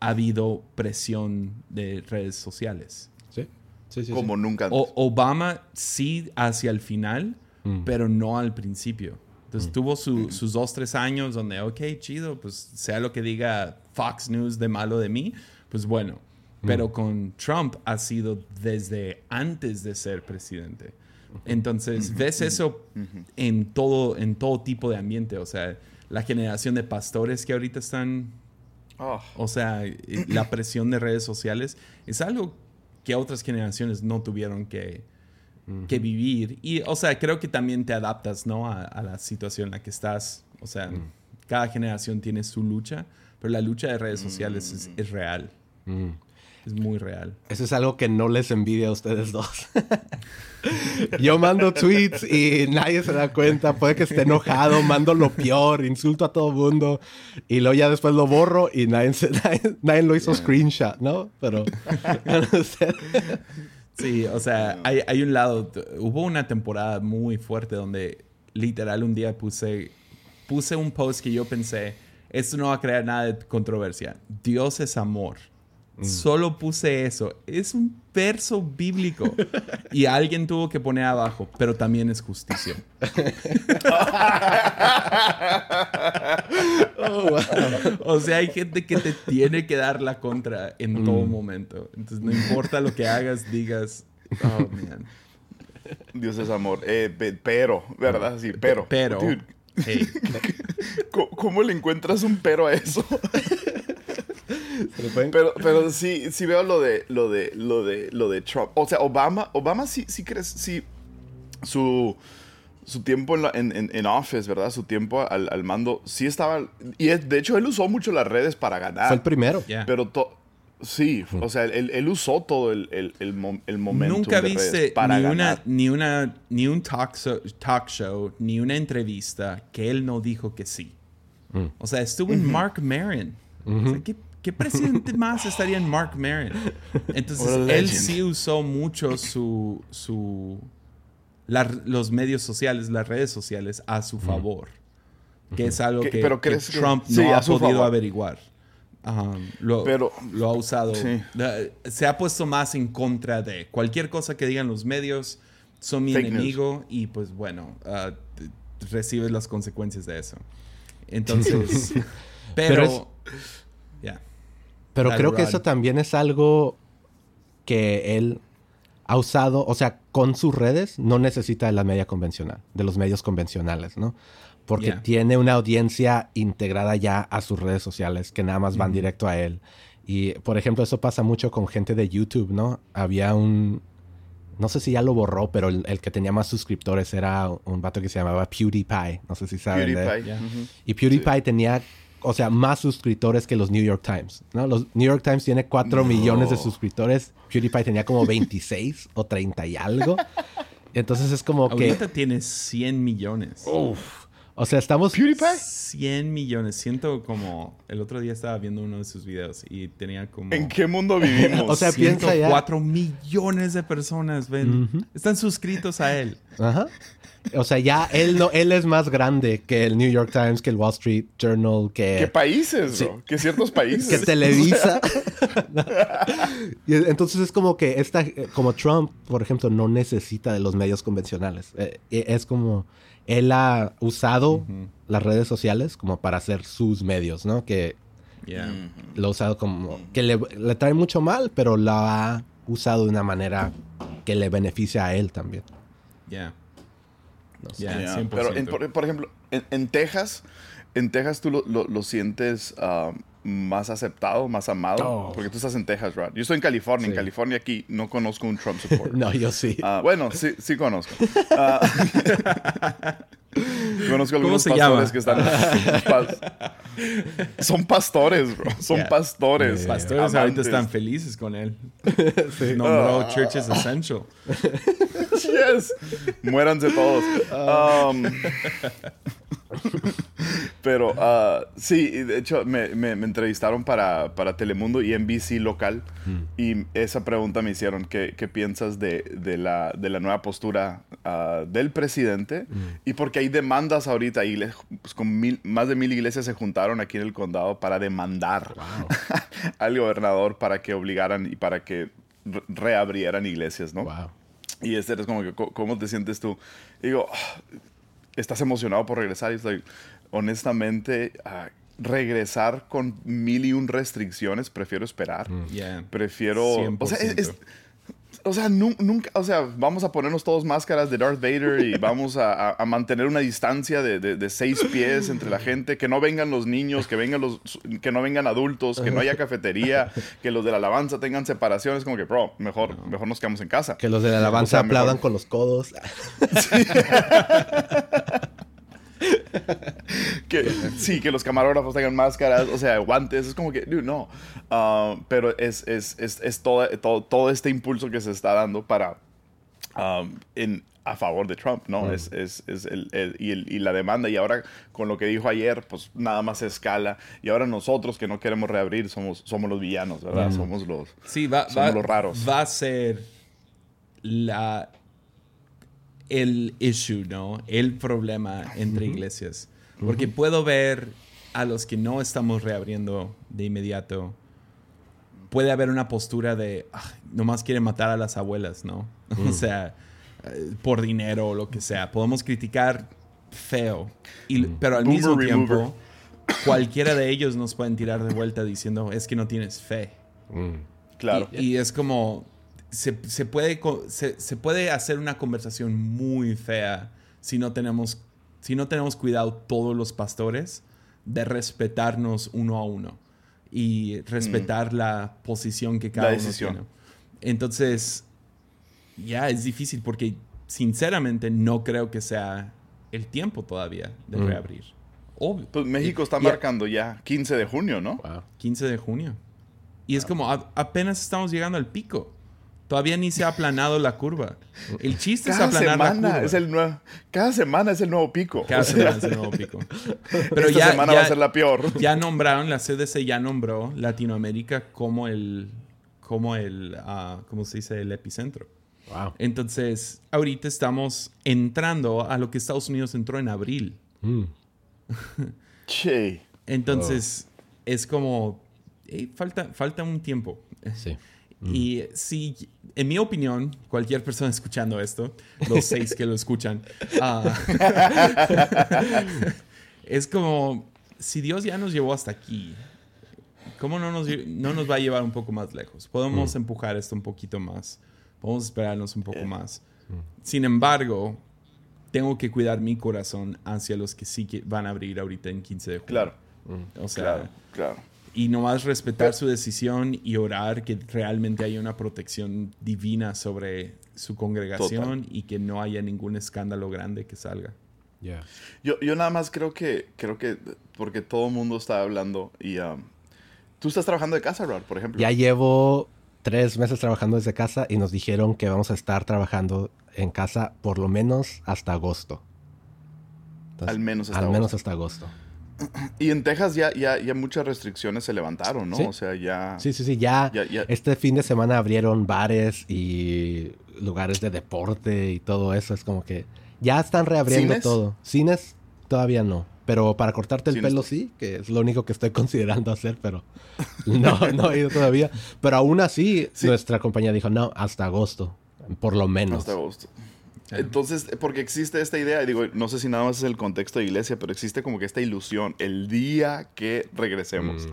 ha habido presión de redes sociales. Sí, sí, sí. como nunca antes. O- Obama sí hacia el final, pero no al principio. Entonces tuvo su- sus dos, tres años donde, ok, chido, pues sea lo que diga Fox News de malo de mí, pues bueno. Pero con Trump ha sido desde antes de ser presidente. Entonces, ves eso en todo, en todo tipo de ambiente. O sea, la generación de pastores que ahorita están Oh, o sea, la presión de redes sociales es algo que otras generaciones no tuvieron que, que vivir. Y, o sea, creo que también te adaptas, ¿no? A, a la situación en la que estás. O sea, cada generación tiene su lucha, pero la lucha de redes sociales es, es real. Es muy real. Eso es algo que no les envidia a ustedes dos. Yo mando tweets y nadie se da cuenta. Puede que esté enojado, mando lo peor, insulto a todo mundo. Y luego ya después lo borro y nadie, se- nadie, nadie lo hizo screenshot, ¿no? Pero... Sí, o sea, hay, hay un lado, hubo una temporada muy fuerte donde literal un día puse, puse un post que yo pensé, esto no va a crear nada de controversia. Dios es amor. Solo puse eso. Es un verso bíblico. Y alguien tuvo que poner abajo, pero también es justicia. Oh, wow. O sea, hay gente que te tiene que dar la contra en todo Mm. momento. Entonces, no importa lo que hagas, digas, oh, man. Dios es amor. Eh, pe- pero, ¿verdad? Sí, pero. Pero, Dude, hey, ¿cómo, cómo le encuentras un pero a eso? Pero, pero sí, sí veo lo de, lo de, lo de, lo de Trump. O sea, Obama, Obama sí, sí crees, sí, su, su tiempo en, la- en, en- en office, ¿verdad? Su tiempo al, al mando, sí estaba, y es- de hecho él usó mucho las redes para ganar. Fue el primero. ya. Pero to- sí, o sea, él, él usó todo el, el, el, el momento Nunca viste para ni ganar. una, ni una ni un talk show, talk show, ni una entrevista que él no dijo que sí. O sea, estuvo en Mark Maron. O sea, ¿qué, qué presidente más estaría en Mark Maron? Entonces, él sí usó mucho su, su la- los medios sociales, las redes sociales a su favor. Que es algo ¿Qué- que, pero que que- Trump sí, no a ha podido favor. averiguar. Ajá, lo, Pero- lo ha usado. Sí. Se ha puesto más en contra de cualquier cosa que digan los medios. Son mi Fake enemigo y pues bueno, t- recibes las consecuencias de eso. Entonces, pero... Pero es-. Pero creo que eso también es algo que él ha usado, o sea, con sus redes no necesita de la media convencional, de los medios convencionales, ¿no? Porque Yeah. tiene una audiencia integrada ya a sus redes sociales que nada más van directo a él. Y, por ejemplo, eso pasa mucho con gente de YouTube, ¿no? Había un, no sé si ya lo borró, pero el, el que tenía más suscriptores era un vato que se llamaba PewDiePie. No sé si saben. de- PewDiePie. Ujú. Y PewDiePie tenía, o sea, más suscriptores que los New York Times, ¿no? Los New York Times tiene 4 millones de suscriptores. PewDiePie tenía como 26 o 30 y algo. Entonces es como que... Ahorita tiene 100 millones. O sea, estamos... PewDiePie. 100 millones. Siento como... El otro día estaba viendo uno de sus videos y tenía como... ¿En qué mundo vivimos? O sea, piensa ya- 104 millones de personas ven. Están suscritos a él. Ajá. O sea, ya él, no, él es más grande que el New York Times, que el Wall Street Journal, ¿Qué que, países, bro? ¿Qué ciertos países? que Televisa. y entonces es como que esta, como Trump, por ejemplo, no necesita de los medios convencionales. Eh, es como él ha usado las redes sociales como para hacer sus medios, ¿no? Que Yeah. Lo ha usado como que le, le trae mucho mal, pero lo ha usado de una manera que le beneficia a él también. Yeah. No sé. Yeah, Yeah, 100%. Pero, en- por, por ejemplo, en, en Texas, en Texas tú lo, lo- lo sientes ah, más aceptado, más amado. Oh. Porque tú estás en Texas, right? Yo estoy en California. En Sí. California aquí no conozco un Trump supporter. No, yo sí. Ah, bueno, sí, sí conozco. Ah, conozco algunos se pastores llama? que están... son pastores, bro. Son Yeah. pastores. Pastores ahorita están felices con él. Nombró Ah. Churches Essential. Yes. Muéranse todos. Um, pero ah, sí, de hecho me, me- me entrevistaron para, para Telemundo y NBC local y esa pregunta me hicieron, ¿qué, qué piensas de, de la, de la nueva postura ah, del presidente? Y porque hay demandas ahorita, y pues, con mil- más de mil iglesias se juntaron aquí en el condado para demandar al gobernador para que obligaran y para que re- reabrieran iglesias, ¿no? Wow. Y este es como que, ¿cómo te sientes tú? Y digo, "Ah, ¿estás emocionado por regresar? Y estoy, honestamente, regresar con mil y un restricciones, prefiero esperar. Yeah. Prefiero... O sea, es- es- 100%. O sea, nu- nunca, o sea, vamos a ponernos todos máscaras de Darth Vader y vamos a, mantener una distancia de, de- de seis pies entre la gente, que no vengan los niños, que vengan los, que no vengan adultos, que no haya cafetería, que los de la alabanza tengan separaciones, como que, bro, mejor, mejor nos quedamos en casa. Que los de la alabanza O sea, mejor- aplaudan con los codos. que sí, que los camarógrafos tengan máscaras, o sea, guantes, es como que, dude, no. Ah, pero es, es, es, es todo, todo, todo este impulso que se está dando para, um, en, a favor de Trump, ¿no? Es, es, es el, el- y, el- y la demanda, y ahora con lo que dijo ayer, pues nada más escala, y ahora nosotros que no queremos reabrir somos, somos los villanos, ¿verdad? Somos los... Sí, va, Somos va- los raros. va a ser la el issue, ¿no? El problema entre iglesias. Porque puedo ver a los que no estamos reabriendo de inmediato. Puede haber una postura de "Ah, nomás quiere matar a las abuelas, ¿no? o sea, eh, por dinero o lo que sea. Podemos criticar feo. Y, Pero al Boomer mismo remover. tiempo, cualquiera de ellos nos pueden tirar de vuelta diciendo es que no tienes fe. Claro. Y, y es como, se, se puede, se, se puede hacer una conversación muy fea si no tenemos, si no tenemos cuidado todos los pastores de respetarnos uno a uno y respetar la posición que cada La uno tiene. Entonces, ya es difícil porque sinceramente no creo que sea el tiempo todavía de reabrir. Obvio. Pues México está Y- marcando ya 15 de junio, ¿no? Wow. 15 de junio. Y es como, a- apenas estamos llegando al pico. Todavía ni se ha aplanado la curva. El chiste Cada es aplanar la semana curva. es el nuevo, cada semana es el nuevo pico. Cada O sea, semana es el nuevo pico. Pero esta ya, semana ya- va a ser la peor. ya nombraron, la CDC ya nombró Latinoamérica como el, como el, ah, ¿cómo se dice? El epicentro. Wow. Entonces, ahorita estamos entrando a lo que Estados Unidos entró en abril. Mm. Che. Entonces, es como, hey, falta, falta un tiempo. Sí. Y si, en mi opinión, cualquier persona escuchando esto, los seis que lo escuchan, ah, es como, si Dios ya nos llevó hasta aquí, ¿cómo no nos, no nos va a llevar un poco más lejos? Podemos empujar esto un poquito más, podemos esperarnos un poco Eh. más. Sin embargo, tengo que cuidar mi corazón hacia los que sí que van a abrir ahorita en 15 de junio. Claro, O sea, claro, claro. Y nomás respetar su decisión y orar que realmente haya una protección divina sobre su congregación y que no haya ningún escándalo grande que salga. Yo, yo nada más creo que, creo que, porque todo el mundo está hablando y um, tú estás trabajando de casa, Rod, por ejemplo. Ya llevo tres meses trabajando desde casa y nos dijeron que vamos a estar trabajando en casa por lo menos hasta agosto. al menos hasta al menos hasta agosto. Y en Texas ya, ya, ya muchas restricciones se levantaron, ¿no? O sea, ya... Sí, sí, sí, ya, Este fin de semana abrieron bares y lugares de deporte y todo eso. Es como que ya están reabriendo todo. Cines todavía no. Pero para cortarte el pelo sí, que es lo único que estoy considerando hacer, pero no, no he ido todavía. Pero aún así, nuestra compañía dijo, no, hasta agosto, por lo menos. Hasta agosto. Entonces, porque existe esta idea, y digo, no sé si nada más es el contexto de iglesia, pero existe como que esta ilusión, el día que regresemos.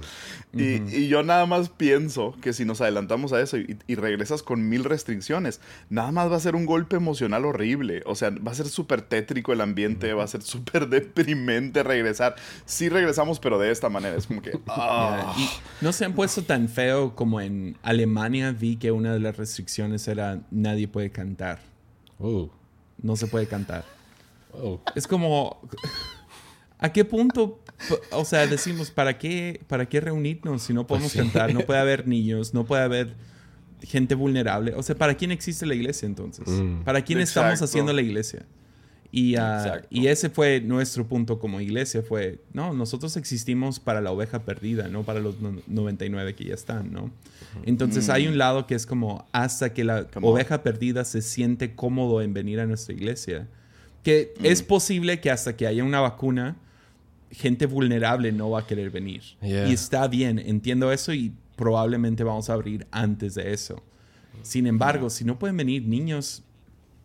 Mm. y, yo nada más pienso que si nos adelantamos a eso y, regresas con mil restricciones, nada más va a ser un golpe emocional horrible. O sea, va a ser súper tétrico el ambiente, va a ser súper deprimente regresar. Sí regresamos, pero de esta manera. Es como que... Ah. no se han puesto tan feo como en Alemania vi que una de las restricciones era nadie puede cantar. Uh no se puede cantar. Oh. Es como, ¿a qué punto, o sea, decimos, ¿para qué, para qué reunirnos si no podemos pues cantar? No puede haber niños, no puede haber gente vulnerable. O sea, ¿para quién existe la iglesia entonces? Mm. ¿Para quién estamos haciendo la iglesia? Y, ah, y, ese fue nuestro punto como iglesia, fue, no, nosotros existimos para la oveja perdida, no para los 99 que ya están, ¿no? Entonces hay mm. un lado que es como hasta que la oveja perdida se siente cómodo en venir a nuestra iglesia, que mm. es posible que hasta que haya una vacuna, gente vulnerable no va a querer venir. Y está bien, entiendo eso y probablemente vamos a abrir antes de eso. Sin embargo, si no pueden venir niños,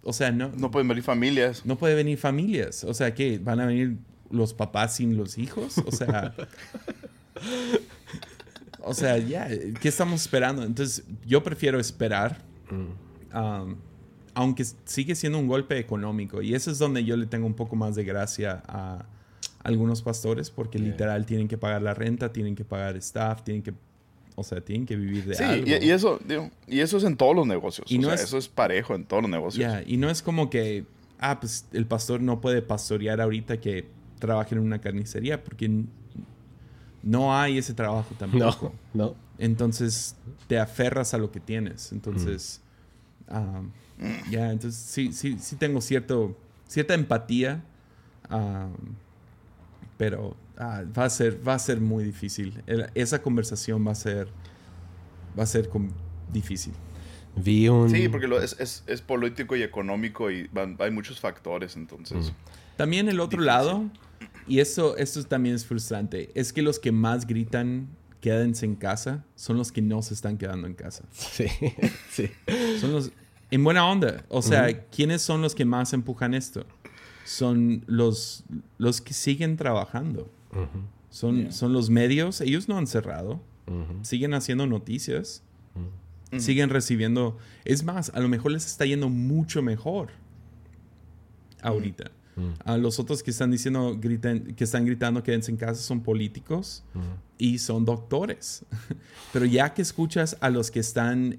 o sea, no. No pueden venir familias. No pueden venir familias. O sea, ¿qué? ¿Van a venir los papás sin los hijos? O sea. o sea, ya, ¿qué estamos esperando? Entonces, yo prefiero esperar. Mm. Um, aunque sigue siendo un golpe económico. Y eso es donde yo le tengo un poco más de gracia a algunos pastores, porque literal tienen que pagar la renta, tienen que pagar staff, tienen que o sea, tienen que vivir de algo. Sí, y, eso, y eso es en todos los negocios. Y no es, eso es parejo en todos los negocios. y no es como que, ah, pues el pastor no puede pastorear ahorita que trabaje en una carnicería, porque no hay ese trabajo tampoco. No, no. Entonces te aferras a lo que tienes. Entonces, ya, entonces sí, sí, sí tengo cierto, cierta empatía, pero Ah, va, a ser, va a ser muy difícil. esa conversación va a ser, va a ser difícil. Vi un... Sí, porque es, político y económico y hay muchos factores entonces. Mm. También el otro lado, y eso, esto también es frustrante, es que los que más gritan quédense en casa son los que no se están quedando en casa. Sí, sí. Son los... En buena onda. O sea, ¿quiénes son los que más empujan esto? Son los, los que siguen trabajando son, son los medios, ellos no han cerrado, siguen haciendo noticias, siguen recibiendo, es más, a lo mejor les está yendo mucho mejor ahorita. A los otros que están diciendo, griten, que están gritando quédense en casa son políticos y son doctores. Pero ya que escuchas a los que están,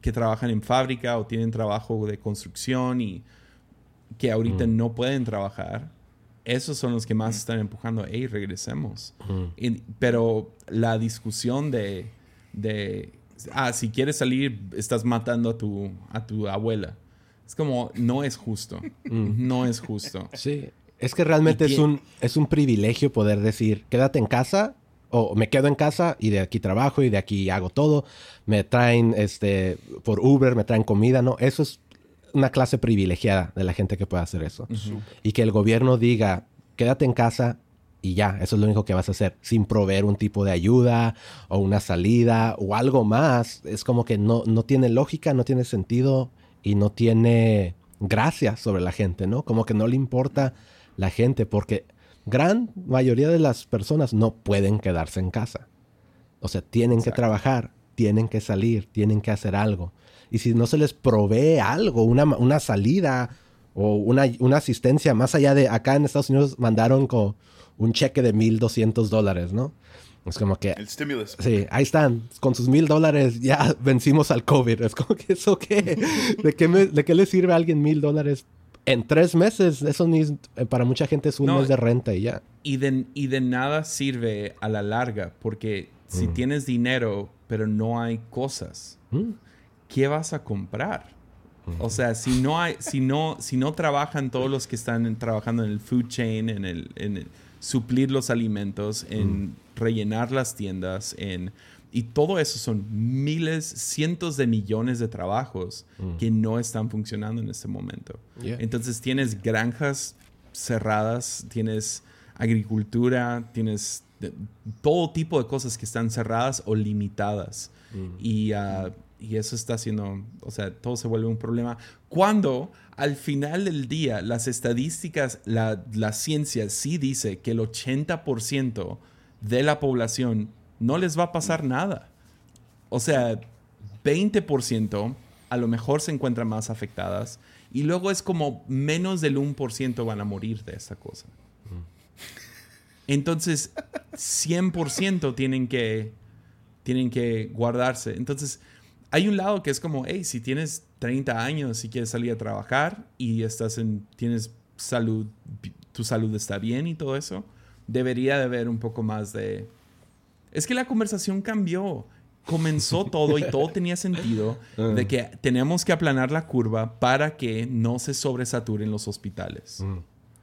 que trabajan en fábrica o tienen trabajo de construcción y que ahorita no pueden trabajar, esos son los que más están empujando, hey, regresemos. pero la discusión de, de, ah, si quieres salir, estás matando a tu, a tu abuela. Es como, no es justo. No es justo. Sí. Es que realmente es un, es un privilegio poder decir, quédate en casa o me quedo en casa y de aquí trabajo y de aquí hago todo. Me traen este por Uber, me traen comida, ¿no? Eso es una clase privilegiada de la gente que puede hacer eso. Y que el gobierno diga, quédate en casa y ya, eso es lo único que vas a hacer, sin proveer un tipo de ayuda o una salida o algo más. Es como que no, no tiene lógica, no tiene sentido y no tiene gracia sobre la gente, ¿no? Como que no le importa la gente porque gran mayoría de las personas no pueden quedarse en casa. O sea, tienen que trabajar, tienen que salir, tienen que hacer algo y si no se les provee algo, una, una salida o una, una, asistencia más allá de acá en Estados Unidos mandaron con un cheque de 1.200 dólares, ¿no? Es como que... El stimulus. Sí, ahí están, con sus mil dólares ya vencimos al COVID. Es como que eso qué, ¿de qué, me- de qué le sirve a alguien mil dólares en tres meses? Eso ni eh, para mucha gente es un No. mes de renta y ya. Y de, y de nada sirve a la larga, porque si tienes dinero, pero no hay cosas, Mm. ¿Qué vas a comprar? O sea, si no hay, si no, si no trabajan todos los que están trabajando en el food chain, en el, en el suplir los alimentos, en rellenar las tiendas, en y todo eso son miles, cientos de millones de trabajos que no están funcionando en este momento. Yeah. Entonces tienes granjas cerradas, tienes agricultura, tienes de- todo tipo de cosas que están cerradas o limitadas. Y, ah, y eso está haciendo, o sea, todo se vuelve un problema. Cuando al final del día las estadísticas, la, la ciencia sí dice que el 80% de la población no les va a pasar nada. O sea, 20% a lo mejor se encuentran más afectadas y luego es como menos del 1% van a morir de esta cosa. Entonces, 100% tienen que, tienen que guardarse. Entonces, hay un lado que es como, hey, si tienes 30 años y quieres salir a trabajar y estás en, tienes salud, tu salud está bien y todo eso, debería de haber un poco más de... Es que la conversación cambió. Comenzó todo y todo tenía sentido de que tenemos que aplanar la curva para que no se sobresaturen los hospitales.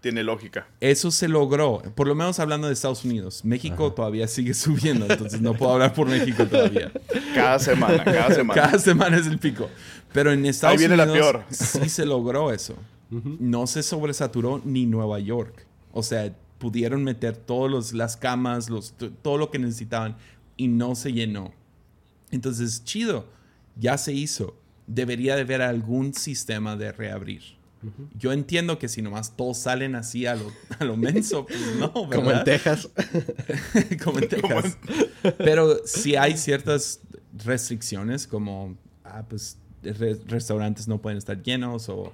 Tiene lógica. Eso se logró, por lo menos hablando de Estados Unidos. México todavía sigue subiendo, entonces no puedo hablar por México todavía. Cada semana, cada semana. Cada semana es el pico. Pero en Estados viene la Unidos peor. sí se logró eso. No se sobresaturó ni Nueva York. O sea, pudieron meter todas las camas, los, todo lo que necesitaban y no se llenó. Entonces, chido, ya se hizo. Debería de haber algún sistema de reabrir. Yo entiendo que si nomás todos salen así a lo, a lo menso, pues no, ¿verdad? Como en Texas. como en Texas. Pero si hay ciertas restricciones, como ah, pues, re- restaurantes no pueden estar llenos o,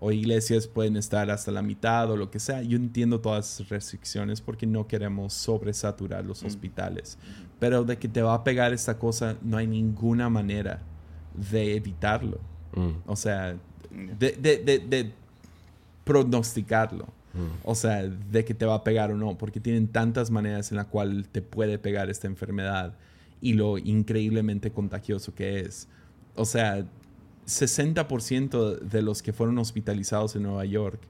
o iglesias pueden estar hasta la mitad o lo que sea. Yo entiendo todas esas restricciones porque no queremos sobresaturar los hospitales. Pero de que te va a pegar esta cosa, no hay ninguna manera de evitarlo. Mm. O sea, de, de- de- de pronosticarlo. O sea, de que te va a pegar o no, porque tienen tantas maneras en la cual te puede pegar esta enfermedad y lo increíblemente contagioso que es. O sea, 60% de los que fueron hospitalizados en Nueva York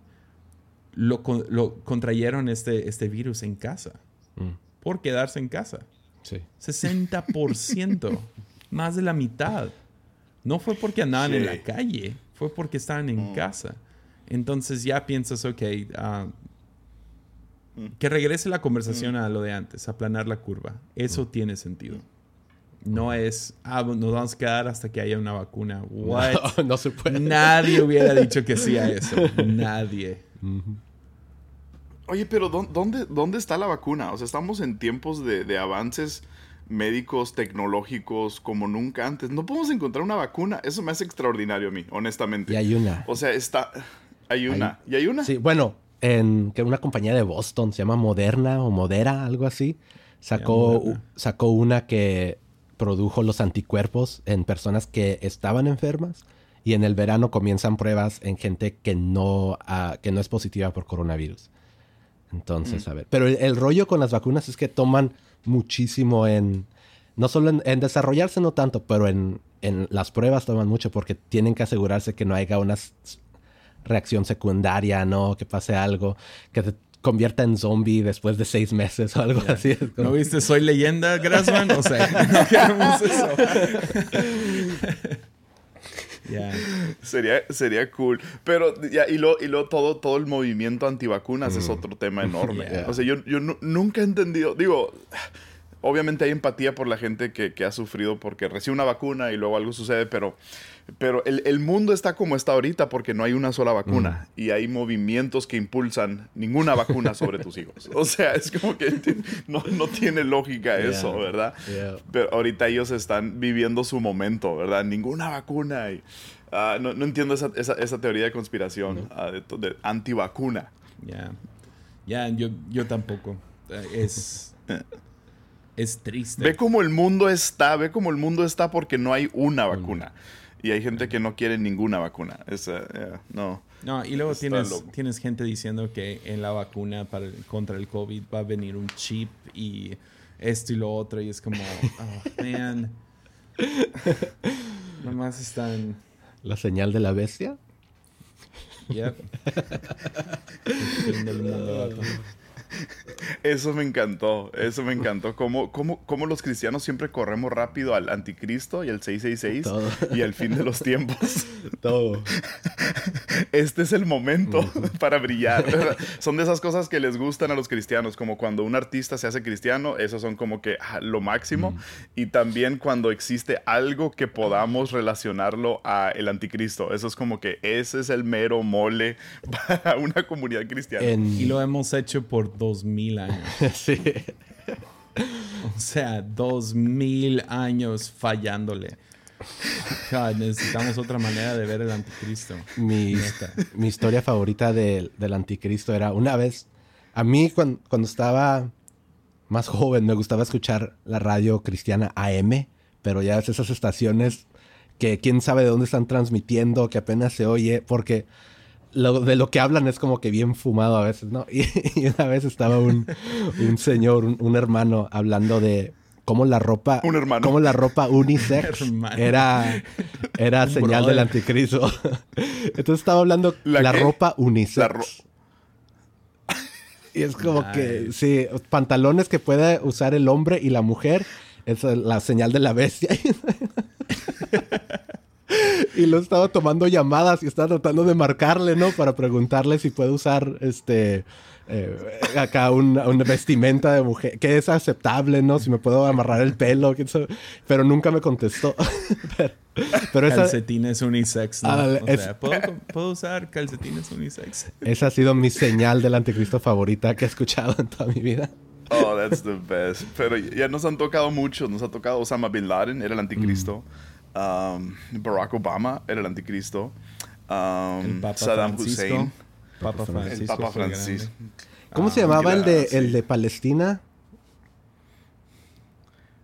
lo, lo contrayeron este, este virus en casa, Mm. por quedarse en casa. Sí. 60%, más de la mitad. No fue porque andaban en la calle, fue porque estaban en casa. Entonces ya piensas, ok, ah, que regrese la conversación a lo de antes, aplanar la curva. Eso tiene sentido. No es, ah, nos vamos a quedar hasta que haya una vacuna. What? No, no se puede. Nadie hubiera dicho que sí a eso. Nadie. Oye, pero ¿dó- ¿dónde, ¿dónde está la vacuna? O sea, estamos en tiempos de, de avances médicos, tecnológicos, como nunca antes. No podemos encontrar una vacuna. Eso me hace extraordinario a mí, honestamente. Y hay una. O sea, está... Hay una. ¿Y hay una? Sí, bueno, en que una compañía de Boston se llama Moderna o Modera, algo así, sacó, sacó una que produjo los anticuerpos en personas que estaban enfermas y en el verano comienzan pruebas en gente que no, ah, que no es positiva por coronavirus. Entonces, a ver. Pero el, el rollo con las vacunas es que toman muchísimo en. No solo en, en desarrollarse, no tanto, pero en, en las pruebas toman mucho porque tienen que asegurarse que no haya una reacción secundaria, ¿no? Que pase algo, que te convierta en zombie después de seis meses o algo así. Como- ¿No viste Soy Leyenda, Grassman? O sea, no queremos eso. Sería, sería cool. Pero ya, y luego y todo, todo el movimiento antivacunas es otro tema enorme. Yeah. O sea, yo, yo nu- nunca he entendido. Digo, obviamente hay empatía por la gente que, que ha sufrido porque recibe una vacuna y luego algo sucede, pero, pero el, el mundo está como está ahorita porque no hay una sola vacuna y hay movimientos que impulsan ninguna vacuna sobre tus hijos. O sea, es como que no, no tiene lógica eso, Yeah. ¿verdad? Yeah. Pero ahorita ellos están viviendo su momento, ¿verdad? Ninguna vacuna. Y, ah, no, no entiendo esa, esa- esa teoría de conspiración de, to- de antivacuna. Ya. Ya, yo, yo tampoco. Eh, Es. Es triste. Ve cómo el mundo está, ve cómo el mundo está porque no hay una vacuna. Y hay gente que no quiere ninguna vacuna. Yeah, no. No, y luego tienes, tienes gente diciendo que en la vacuna para contra el COVID va a venir un chip y esto y lo otro. Y es como, oh, man. Nomás están. La señal de la bestia. Yep. El fin del mundo. Eso me encantó, eso me encantó. Cómo, cómo, cómo los cristianos siempre corremos rápido al anticristo y al 666 Todo. y al fin de los tiempos. Todo. Este es el momento para brillar. Son de esas cosas que les gustan a los cristianos, como cuando un artista se hace cristiano, esos son como que ah, lo máximo. Y también cuando existe algo que podamos relacionarlo a el anticristo. Eso es como que ese es el mero mole para una comunidad cristiana. En... Y lo hemos hecho por dos mil años. sí. O sea, dos mil años fallándole. God, necesitamos otra manera de ver el anticristo. Mi, mi historia favorita del, del anticristo era una vez, a mí cuan- cuando, estaba más joven me gustaba escuchar la radio cristiana AM, pero ya es esas estaciones que quién sabe de dónde están transmitiendo, que apenas se oye, porque lo, de lo que hablan es como que bien fumado a veces, ¿no? Y, y una vez estaba un, un señor, un, un hermano, hablando de cómo la ropa, Un hermano. cómo la ropa unisex era, era Un señal brother. del anticristo. Entonces estaba hablando ¿La la, ropa unisex. La ro- y es como que, sí, pantalones que puede usar el hombre y la mujer, es la señal de la bestia. y lo estaba tomando llamadas y estaba tratando de marcarle, ¿no? Para preguntarle si puede usar, este, eh, acá un- una vestimenta de mujer, que es aceptable, ¿no? Si me puedo amarrar el pelo, quién sabe. pero nunca me contestó. pero, pero esa, Calcetines unisex, ¿no? O es- sea, ¿puedo, puedo usar calcetines unisex. esa ha sido mi señal del anticristo favorita que he escuchado en toda mi vida. Oh, that's the best. Pero ya nos han tocado muchos. Nos ha tocado Osama Bin Laden, era el anticristo. Um, Barack Obama era el anticristo. Um, El Papa Saddam Francisco. Hussein. Papa El Francisco. Papa. Francisco. ¿Cómo Ah, se llamaba el de, sí. el de Palestina?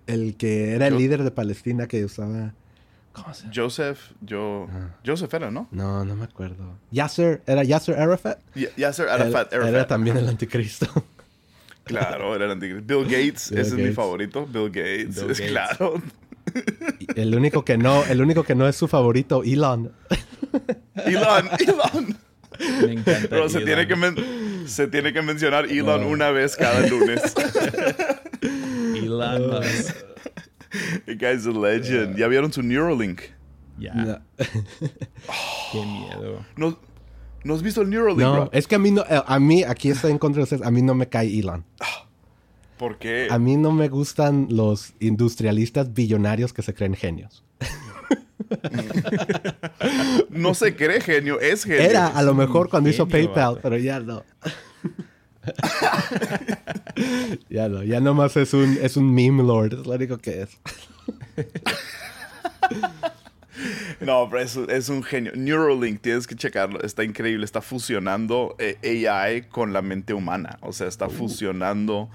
El que era el Yo- líder de Palestina que usaba... ¿Cómo se llama? Joseph, yo, Ah. Joseph era, ¿no? No, no me acuerdo. Yasser, ¿era Yasser Arafat? Y- Yasser Él- Arafat. Era Arafat. también el anticristo. Claro, era el anticristo. Bill Gates, Bill ese es mi favorito. Bill Gates, Bill es Gates. claro. Y el único que no, el único que no es su favorito, Elon. Elon, Elon. Me encanta. Pero se Elon. tiene, que se tiene que mencionar Elon una vez cada lunes. Elon Musk. The guy's a legend. ¿Ya vieron su Neuralink? Ya, No, qué miedo. ¿No, ¿no has visto el Neuralink, No, bro? es que a mí no, eh, a mí, aquí estoy en contra de ustedes, a mí no me cae Elon. ¿Por qué? A mí no me gustan los industrialistas billonarios que se creen genios. No se cree genio, es genio. Era a lo mejor cuando hizo PayPal, pero ya no. ya no, ya nomás es un, es un meme lord, es lo único que es. No, pero es, es un genio. Neuralink, tienes que checarlo. Está increíble. Está fusionando eh, AI con la mente humana. O sea, está fusionando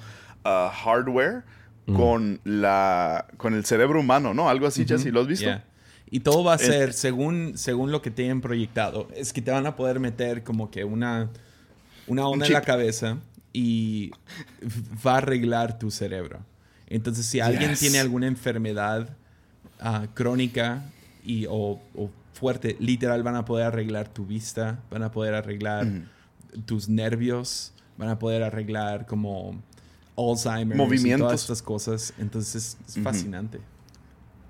ah, hardware con, la, con el cerebro humano, ¿no? Algo así, Jesse. ¿Lo has visto? Y todo va a ser, según, según lo que te hayan proyectado, es que te van a poder meter como que una, una onda en la cabeza y va a arreglar tu cerebro. Entonces, si alguien Yes. tiene alguna enfermedad ah, crónica y, o, o fuerte, literal van a poder arreglar tu vista, van a poder arreglar tus nervios, van a poder arreglar como Alzheimer y Movimientos. todas estas cosas. Entonces, es fascinante.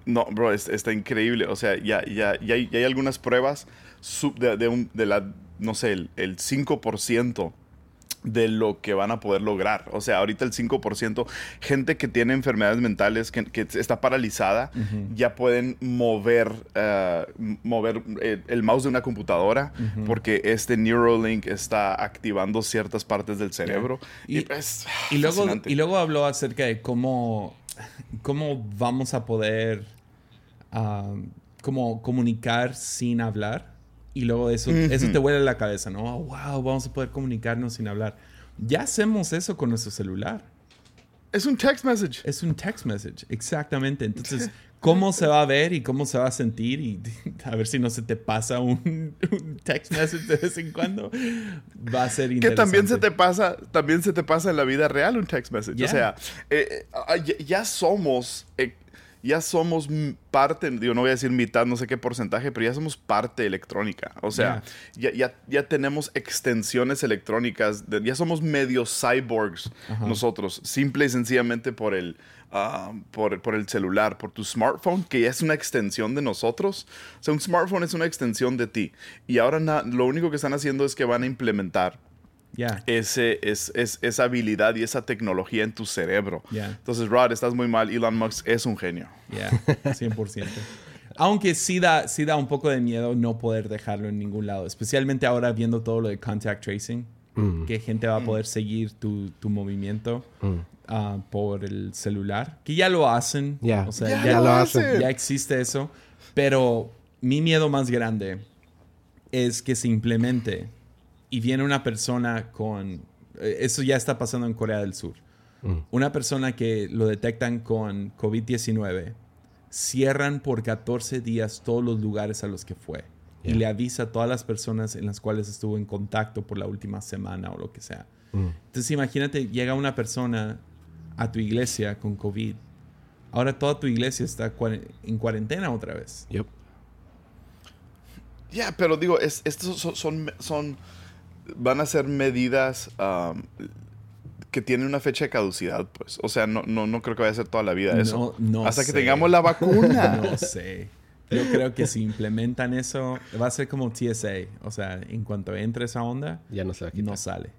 No, bro, es- está increíble. O sea, ya, ya, ya, hay, ya hay algunas pruebas sub- de, de un- de la, no sé, el, el 5% de lo que van a poder lograr. O sea, ahorita el 5%, gente que tiene enfermedades mentales, que, que está paralizada, ya pueden mover, m- mover eh, el mouse de una computadora porque este Neuralink está activando ciertas partes del cerebro. Y- Y, es Y luego, y luego habló acerca de cómo, cómo vamos a poder ah, como comunicar sin hablar. Y luego eso, eso te vuela la cabeza, ¿no? Oh, wow, vamos a poder comunicarnos sin hablar. Ya hacemos eso con nuestro celular. Es un text message. Es un text message, exactamente. Entonces, ¿cómo se va a ver y cómo se va a sentir? Y a ver si no se te pasa un, un text message de vez en cuando. Va a ser Que interesante. también se te pasa, también se te pasa en la vida real un text message. Yeah. O sea, eh, eh, ah, ya, ya somos, eh, ya somos parte, digo, no voy a decir mitad, no sé qué porcentaje, pero ya somos parte electrónica. O sea, ya, ya, ya tenemos extensiones electrónicas, de- ya somos medio cyborgs nosotros, simple y sencillamente por el, ah, por, por el celular, por tu smartphone, que ya es una extensión de nosotros. O sea, un smartphone es una extensión de ti. Y ahora lo único que están haciendo es que van a implementar Ya. ese, es, es- esa habilidad y esa tecnología en tu cerebro. Ya. Entonces, Rod, estás muy mal. Elon Musk es un genio. Ya, 100%. Aunque sí da, sí da un poco de miedo no poder dejarlo en ningún lado, especialmente ahora viendo todo lo de contact tracing, que gente va a poder seguir tu, tu movimiento ah, por el celular, que ya lo hacen, Ya. o sea, Ya ya, lo hacen. ya existe eso, pero mi miedo más grande es que se implemente y viene una persona con... eh, Eso ya está pasando en Corea del Sur. Una persona que lo detectan con COVID-19, cierran por 14 días todos los lugares a los que fue. Y Yeah. le avisa a todas las personas en las cuales estuvo en contacto por la última semana o lo que sea. Entonces imagínate, llega una persona a tu iglesia con COVID. Ahora toda tu iglesia está cuare- en cuarentena otra vez. Yep. Ya, pero digo, es, estos son, son, son- van a ser medidas um, que tienen una fecha de caducidad, pues. O sea, no, no, no creo que vaya a ser toda la vida eso. No, no Hasta que tengamos la vacuna. No sé. Yo creo que si implementan eso, va a ser como TSA. O sea, en cuanto entre esa onda, Ya no se va a quitar. no sale.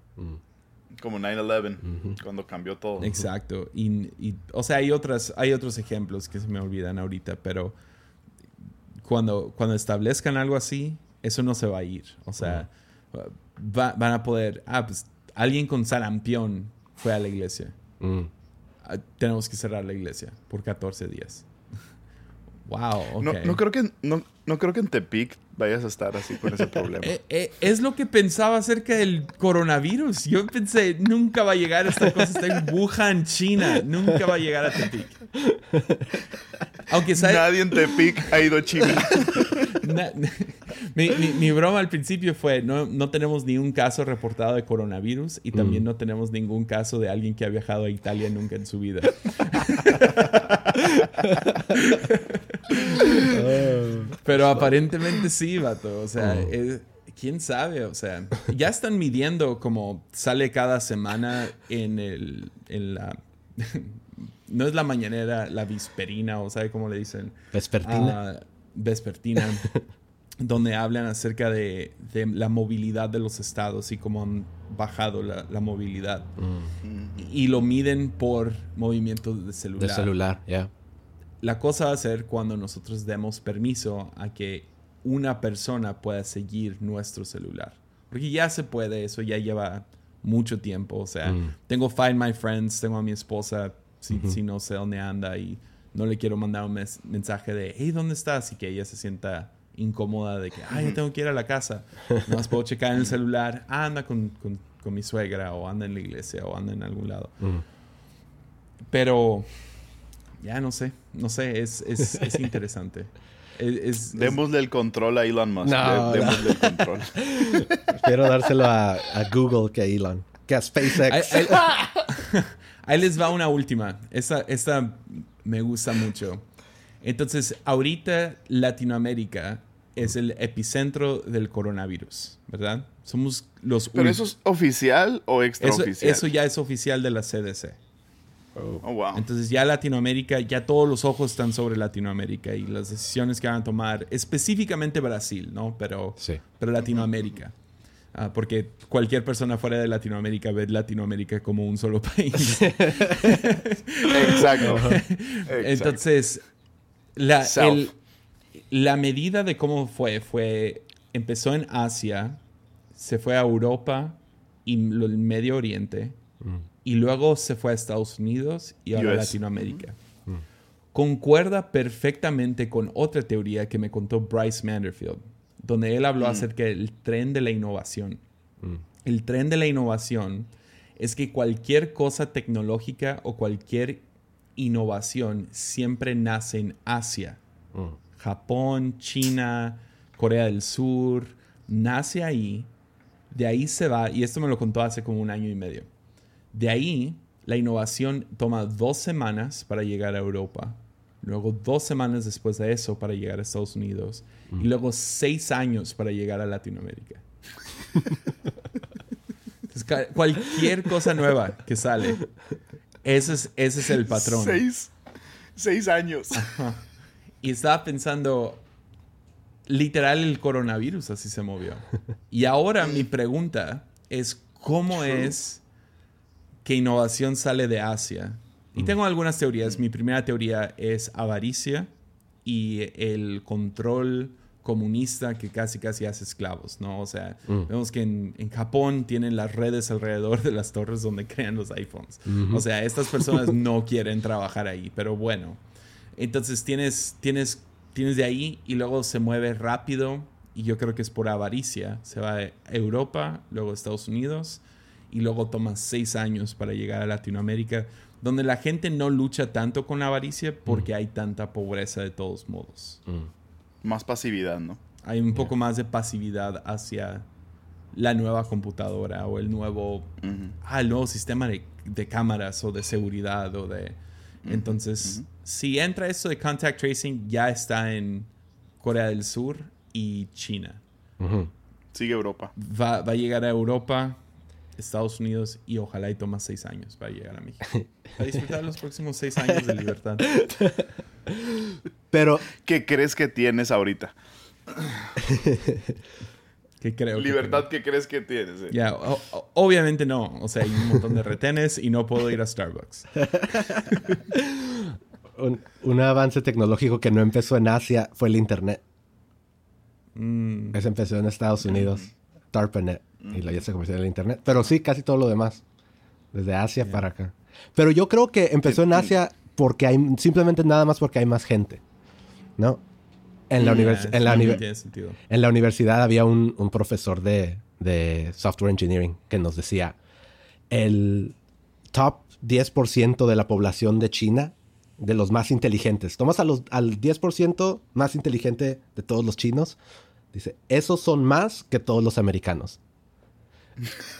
Como 9-11, cuando cambió todo. Exacto. Y, y- o sea, hay, otras, hay otros ejemplos que se me olvidan ahorita, pero cuando, cuando establezcan algo así, eso no se va a ir. O sea, va- van a poder, ah, pues alguien con sarampión fue a la iglesia. Mm. Ah, tenemos que cerrar la iglesia por 14 días. wow, ok. No, no creo que, no, no creo que en Tepic vayas a estar así con ese problema. Eh, eh, es lo que pensaba acerca del coronavirus. Yo pensé, nunca va a llegar esta cosa. Está en Wuhan, China. Nunca va a llegar a Tepic. Aunque, ¿sabes? Nadie en Tepic ha ido a China. Na- mi, mi- mi broma al principio fue, no, no tenemos ni un caso reportado de coronavirus y también no tenemos ningún caso de alguien que ha viajado a Italia nunca en su vida. Pero aparentemente sí, vato. O sea, eh, quién sabe. O sea, ya están midiendo como sale cada semana en el, en la, no es la mañanera, la visperina o sabe cómo le dicen. Vespertina. Ah, vespertina, donde hablan acerca de, de la movilidad de los estados y cómo han bajado la, la movilidad. Y lo miden por movimientos de celular. de celular, ya. La cosa va a ser cuando nosotros demos permiso a que una persona pueda seguir nuestro celular. Porque ya se puede, eso ya lleva mucho tiempo. O sea, Mm. tengo Find My Friends, tengo a mi esposa, si, si no sé dónde anda y no le quiero mandar un mes- mensaje de, hey, ¿dónde estás? Y que ella se sienta incómoda de que, ah, yo tengo que ir a la casa. No más puedo checar en el celular, ah, anda con, con- con mi suegra o anda en la iglesia o anda en algún lado. Mm. Pero ya no sé, no sé, es, es, es interesante. Es, es- es- Démosle el control a Elon Musk. No, De- no. démosle el control. Prefiero dárselo a, a Google que a Elon. Que a SpaceX. ahí- ahí les va una última. Esta, esta me gusta mucho. Entonces, ahorita Latinoamérica es el epicentro del coronavirus, ¿verdad? Somos los ¿Pero eso es oficial o eso, extraoficial? eso ya es oficial de la CDC. Oh, wow. Entonces ya Latinoamérica, ya todos los ojos están sobre Latinoamérica y las decisiones que van a tomar, específicamente Brasil, ¿no? Pero, Sí. pero Latinoamérica. Ah, porque cualquier persona fuera de Latinoamérica ve Latinoamérica como un solo país. Exacto. Entonces, la, el- la medida de cómo fue, fue, empezó en Asia, se fue a Europa y el Medio Oriente, y luego se fue a Estados Unidos y ahora a. Latinoamérica. Concuerda perfectamente con otra teoría que me contó Bryce Manderfield, donde él habló acerca del tren de la innovación. El tren de la innovación es que cualquier cosa tecnológica o cualquier innovación siempre nace en Asia. Mm. Japón, China, Corea del Sur, nace ahí, de ahí se va, y esto me lo contó hace como un año y medio. De ahí, la innovación toma dos semanas para llegar a Europa, luego dos semanas después de eso para llegar a Estados Unidos, y luego seis años para llegar a Latinoamérica. Entonces, cualquier cosa nueva que sale, ese es, ese es el patrón. Seis, seis años. Y estaba pensando, literal el coronavirus así se movió. Y ahora mi pregunta es, ¿cómo es que innovación sale de Asia? Y tengo algunas teorías. Mi primera teoría es avaricia y el control comunista que casi casi hace esclavos, ¿no? O sea, vemos que en, en Japón tienen las redes alrededor de las torres donde crean los iPhones. O sea, estas personas no quieren trabajar ahí, pero bueno. Entonces tienes, tienes, tienes de ahí y luego se mueve rápido y yo creo que es por avaricia. Se va a Europa, luego a Estados Unidos y luego toma seis años para llegar a Latinoamérica, donde la gente no lucha tanto con la avaricia porque hay tanta pobreza de todos modos. Más pasividad, ¿no? Hay un poco más de pasividad hacia la nueva computadora o el nuevo, ah, el nuevo sistema de, de cámaras o de seguridad o de... Entonces, si entra esto de contact tracing, ya está en Corea del Sur y China. Sigue Europa. Va, va a llegar a Europa, Estados Unidos y ojalá y toma seis años para llegar a México. A disfrutar los próximos seis años de libertad. Pero ¿Qué crees que tienes ahorita? Que creo que Libertad, ¿qué crees que tienes? eh? Ya, obviamente no. O sea, hay un montón de retenes y no puedo ir a Starbucks. un, un avance tecnológico que no empezó en Asia fue el Internet. Mm, Ese empezó en Estados Unidos, Y luego ya se convirtió en el Internet. Pero sí, casi todo lo demás, desde Asia para acá. Pero yo creo que empezó en Asia porque hay, simplemente nada más porque hay más gente, ¿no? En la, univers- en la, en la universidad había un, un profesor de, de software engineering que nos decía, el top 10% de la población de China, de los más inteligentes, tomas a los, al 10% más inteligente de todos los chinos, dice, esos son más que todos los americanos.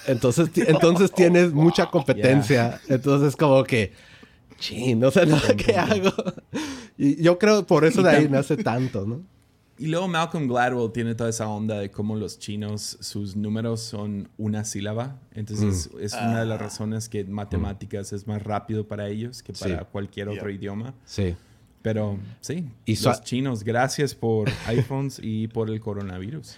Entonces, entonces tienes mucha competencia. Entonces, como que, chin, no sé nada qué hago. Y yo creo por eso de ahí nace tanto, ¿no? Y luego Malcolm Gladwell tiene toda esa onda de cómo los chinos, sus números son una sílaba. Entonces es una de las razones que matemáticas es más rápido para ellos que para Sí. cualquier otro Yeah. idioma. Sí. Pero sí, Y los chinos, gracias por iPhones y por el coronavirus.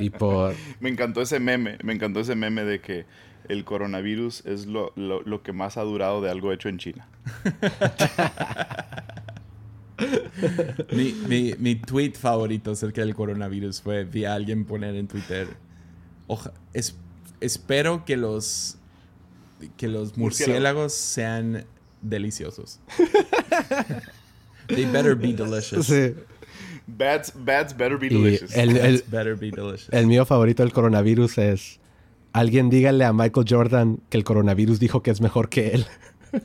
Y por... Me encantó ese meme. Me encantó ese meme de que el coronavirus es lo, lo- lo que más ha durado de algo hecho en China. mi, mi, mi tweet favorito acerca del coronavirus fue, vi a alguien poner en Twitter, "Oja- es- espero que los, que los murciélagos sean deliciosos. They better be delicious. Sí. Bats, bats better be delicious. el, better be delicious. el mío favorito del coronavirus es... Alguien dígale a Michael Jordan que el coronavirus dijo que es mejor que él.